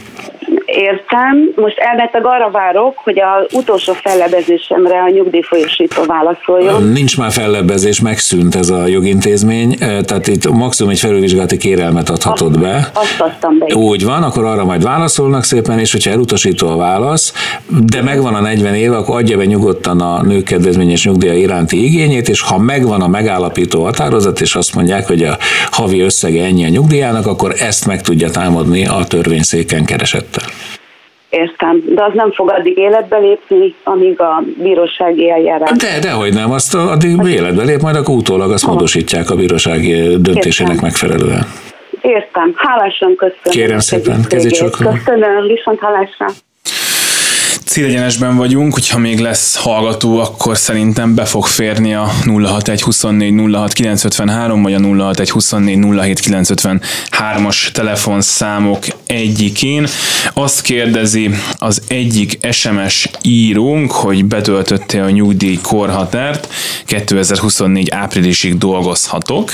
Értem. Most elmeteg arra várok, hogy az utolsó fellebezésemre a nyugdíjfolyosító válaszoljon. Nincs már fellebbezés, megszűnt ez a jogintézmény, eh, tehát itt maximum egy felülvizsgálati kérelmet adhatod be. Azt adtam be. Úgy van, akkor arra majd válaszolnak szépen, és hogyha elutasító a válasz, de megvan a 40 év, akkor adja be nyugodtan a nők kedvezményes nyugdíja iránti igényét, és ha megvan a megállapító határozat, és azt mondják, hogy a havi összege ennyi a nyugdíjának, akkor ezt meg tudja támadni a törvényszéken keresettel. Értem. De az nem fog addig életbe lépni, amíg a bírósági eljárás. De, dehogy nem, azt addig életbe lép, majd akkor utólag azt módosítják a bírósági döntésének Értem. megfelelően. Értem. Hálásan köszönöm. Kérem szépen, csókolom. Köszönöm, viszont hálásra. Célegyenesben vagyunk, hogyha még lesz hallgató, akkor szerintem be fog férni a 061 24 06 953 vagy a 061 24 07 953-as telefonszámok egyikén. Azt kérdezi az egyik SMS írónk, hogy betöltötte a nyugdíj korhatárt, 2024 áprilisig dolgozhatok,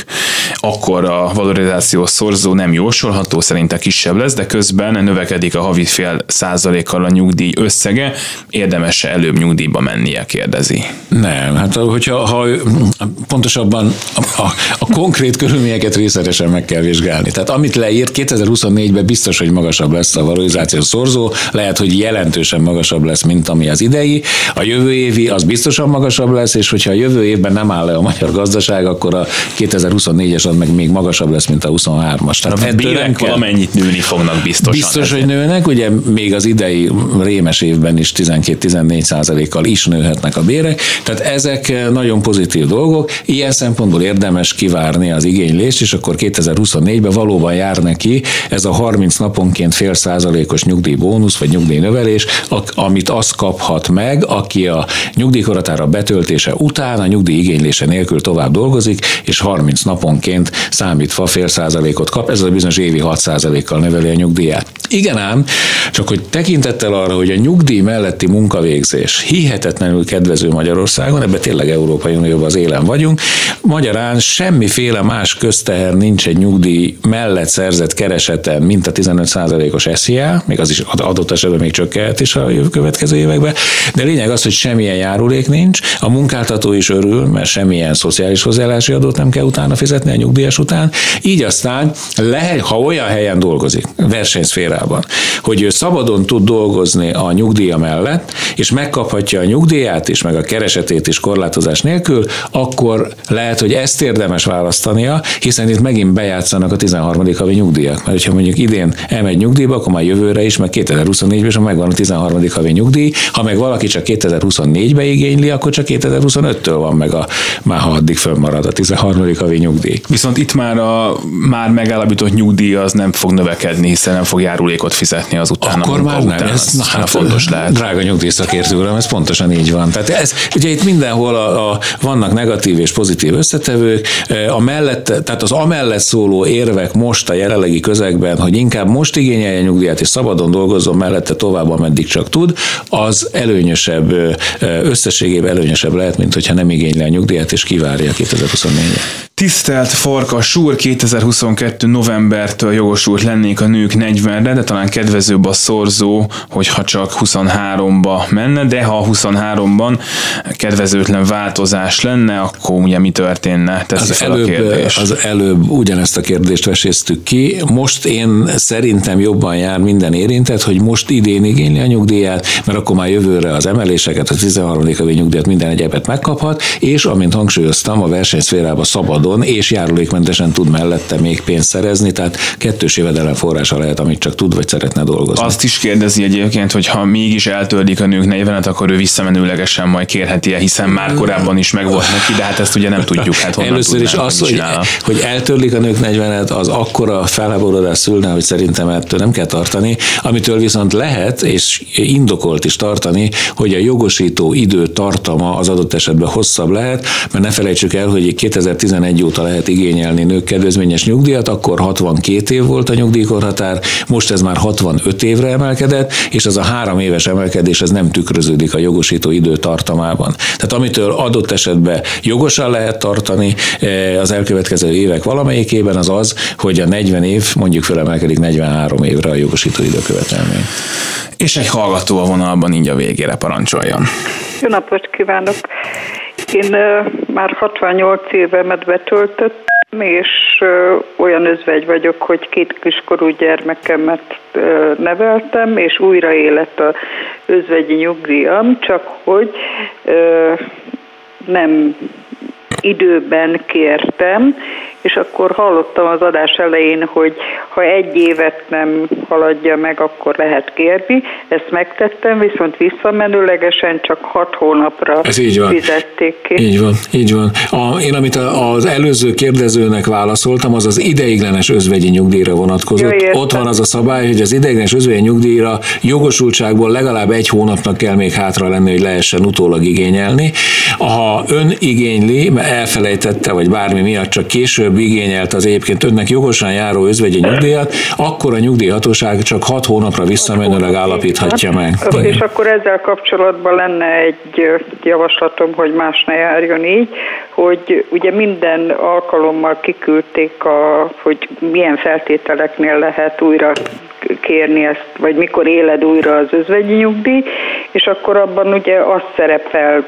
akkor a valorizációs szorzó nem jósolható, szerinte kisebb lesz, de közben növekedik a havi fél százalékkal a nyugdíj összege, felesége, érdemes előbb nyugdíjba mennie, kérdezi. Nem, hát hogyha ha, pontosabban a, a, a konkrét körülményeket részletesen meg kell vizsgálni. Tehát amit leírt 2024-ben biztos, hogy magasabb lesz a valorizációs szorzó, lehet, hogy jelentősen magasabb lesz, mint ami az idei. A jövő évi az biztosan magasabb lesz, és hogyha a jövő évben nem áll le a magyar gazdaság, akkor a 2024-es az meg még magasabb lesz, mint a 23-as. Tehát a bérek valamennyit nőni fognak biztosan. Biztos, hogy nőnek, ugye még az idei rémes évben is 12-14 százalékkal is nőhetnek a bérek, tehát ezek nagyon pozitív dolgok. Ilyen szempontból érdemes kivárni az igénylést, és akkor 2024-ben valóban jár neki ez a 30 naponként fél százalékos nyugdíjbónusz vagy nyugdíjnövelés, amit azt kaphat meg, aki a nyugdíjkoratára betöltése után a nyugdíj igénylése nélkül tovább dolgozik, és 30 naponként számítva fél százalékot kap, ez a bizonyos évi 6 százalékkal növeli a nyugdíját. Igen ám, csak hogy tekintettel arra, hogy a nyugdíj melletti munkavégzés. Hihetetlenül kedvező Magyarországon, ebbe tényleg Európai Unióban az élen vagyunk, magyarán semmiféle más közteher nincs egy nyugdíj mellett szerzett kereseten, mint a 15%-os SZIA, még az is adott esetben még csökkent is a következő években, de lényeg az, hogy semmilyen járulék nincs, a munkáltató is örül, mert semmilyen szociális hozzáállási adót nem kell utána fizetni a nyugdíjas után, így aztán lehet, ha olyan helyen dolgozik, versenyszférában, hogy ő szabadon tud dolgozni a nyugdíja mellett, és megkaphatja a nyugdíját is, meg a keresetét is korlátozás nélkül, akkor lehet, hogy ezt érdemes választania, hiszen itt megint bejátszanak a 13. havi nyugdíjak. Mert ha mondjuk idén elmegy nyugdíjba, akkor már jövőre is, meg 2024-ben is megvan a 13. havi nyugdíj. Ha meg valaki csak 2024-be igényli, akkor csak 2025-től van meg a, már ha addig fönnmarad a 13. havi nyugdíj. Viszont itt már a már megállapított nyugdíj az nem fog növekedni, hiszen nem fog járulékot fizetni az utána. Akkor már nem, után, ez na, hát, fontos lehet. Drága nyugdíjszakértő uram, ez pontosan így van. Tehát ez, ugye itt mindenhol a, a, vannak negatív és pozitív összetevők, a mellett, tehát az amellett szóló érvek most a jelenlegi közegben, hogy inkább most igényelje nyugdíjat és szabadon dolgozzon mellette tovább, ameddig csak tud, az előnyösebb, összességében előnyösebb lehet, mint hogyha nem igényli a nyugdíjat és kivárja 2024-et. Tisztelt Farkas úr, 2022. novembertől jogosult lennék a nők 40-re, de talán kedvezőbb a szorzó, hogyha csak 23-ba menne, de ha 23-ban kedvezőtlen változás lenne, akkor ugye mi történne? Teszi az, előbb, a kérdés. az előbb ugyanezt a kérdést veséztük ki. Most én szerintem jobban jár minden érintett, hogy most idén igényli a nyugdíját, mert akkor már jövőre az emeléseket, a 13. havi nyugdíjat minden egyebet megkaphat, és amint hangsúlyoztam, a versenyszférában szabad szabadon és járulékmentesen tud mellette még pénzt szerezni, tehát kettős jövedelem forrása lehet, amit csak tud vagy szeretne dolgozni. Azt is kérdezi egyébként, hogy ha mégis eltördik a nők 40 akkor ő visszamenőlegesen majd kérheti-e, hiszen már korábban is megvolt neki, de hát ezt ugye nem tudjuk. Hát Először is az, hogy, hogy eltörlik a nők 40 az akkora felháborodás szülne, hogy szerintem ettől nem kell tartani, amitől viszont lehet, és indokolt is tartani, hogy a jogosító idő tartama az adott esetben hosszabb lehet, mert ne felejtsük el, hogy 2011 2011 óta lehet igényelni nők kedvezményes nyugdíjat, akkor 62 év volt a nyugdíjkorhatár, most ez már 65 évre emelkedett, és az a három éves emelkedés ez nem tükröződik a jogosító idő tartamában. Tehát amitől adott esetben jogosan lehet tartani eh, az elkövetkező évek valamelyikében az az, hogy a 40 év mondjuk felemelkedik 43 évre a jogosító időkövetelmény. És egy hallgató a vonalban így a végére parancsoljon. Jó napot kívánok! Én már 68 évemet betöltöttem, és olyan özvegy vagyok, hogy két kiskorú gyermekemet neveltem, és újra élet a özvegyi nyugdíjam, csak hogy nem időben kértem, és akkor hallottam az adás elején, hogy ha egy évet nem haladja meg, akkor lehet kérni. Ezt megtettem, viszont visszamenőlegesen csak hat hónapra Ez így van. fizették ki. Így van, így van. A, én amit az előző kérdezőnek válaszoltam, az az ideiglenes özvegyi nyugdíjra vonatkozott. Jó, Ott van az a szabály, hogy az ideiglenes özvegyi nyugdíjra jogosultságból legalább egy hónapnak kell még hátra lenni, hogy lehessen utólag igényelni. Ha ön igényli, mert elfelejtette, vagy bármi miatt csak később később igényelt az egyébként önnek jogosan járó özvegyi nyugdíjat, akkor a nyugdíjhatóság csak hat hónapra visszamenőleg állapíthatja meg. És akkor ezzel kapcsolatban lenne egy javaslatom, hogy más ne járjon így, hogy ugye minden alkalommal kiküldték, a, hogy milyen feltételeknél lehet újra kérni ezt, vagy mikor éled újra az özvegyi nyugdíj, és akkor abban ugye az szerepel,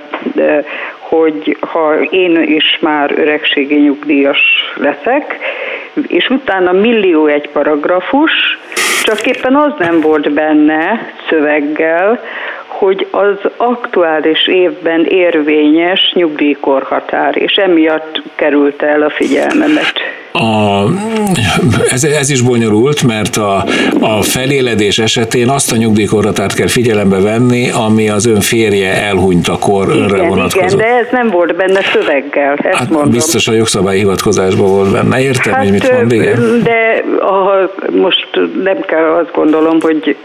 hogy ha én is már öregségi nyugdíjas leszek, és utána millió egy paragrafus, csak éppen az nem volt benne szöveggel, hogy az aktuális évben érvényes nyugdíjkorhatár, és emiatt került el a figyelmemet a, ez, ez is bonyolult, mert a, a feléledés esetén azt a nyugdíjkorhatárt kell figyelembe venni, ami az ön férje elhunyt kor igen, önre vonatkozott. Igen, de ez nem volt benne szöveggel, ezt hát mondom. Biztos a jogszabályi hivatkozásban volt benne. Értem, hát, hogy mit mond, igen. De a, most nem kell azt gondolom, hogy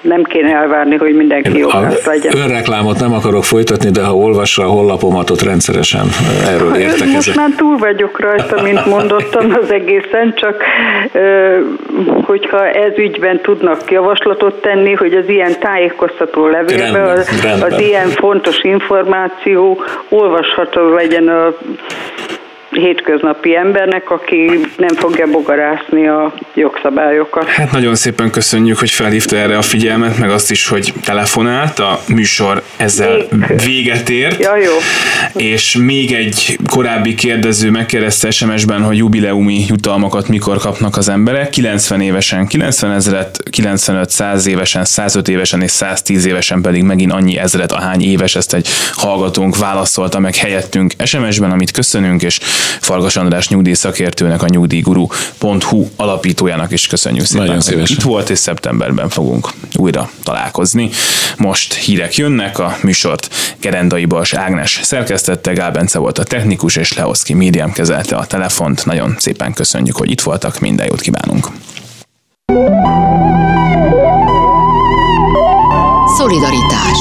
nem kéne elvárni, hogy mindenki jogász legyen. Önreklámot nem akarok folytatni, de ha olvassa a hollapomat, ott rendszeresen erről értek. Most már túl vagyok rajta, mint mondottam, az egészen, csak hogyha ez ügyben tudnak javaslatot tenni, hogy az ilyen tájékoztató levélbe az, az ilyen fontos információ olvasható legyen a hétköznapi embernek, aki nem fogja bogarászni a jogszabályokat. Hát nagyon szépen köszönjük, hogy felhívta erre a figyelmet, meg azt is, hogy telefonált. A műsor ezzel Még. véget ért. Ja, jó. És még egy korábbi kérdező megkérdezte SMS-ben, hogy jubileumi jutalmakat mikor kapnak az emberek. 90 évesen 90 ezeret, 95-100 évesen, 105 évesen és 110 évesen pedig megint annyi ezeret, ahány éves ezt egy hallgatónk válaszolta meg helyettünk SMS-ben, amit köszönünk, és Fargas András nyugdíjszakértőnek, a nyugdíjguru.hu alapítójának is köszönjük szépen. Nagyon szívesen. Itt volt, és szeptemberben fogunk újra találkozni. Most hírek jönnek, a műsort Gerendai Bals Ágnes szerkesztette, Gál Bence volt a technikus, és Leoszki Médiám kezelte a telefont. Nagyon szépen köszönjük, hogy itt voltak, minden jót kívánunk. Szolidaritás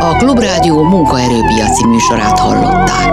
a Klubrádió munkaerőpiaci műsorát hallották.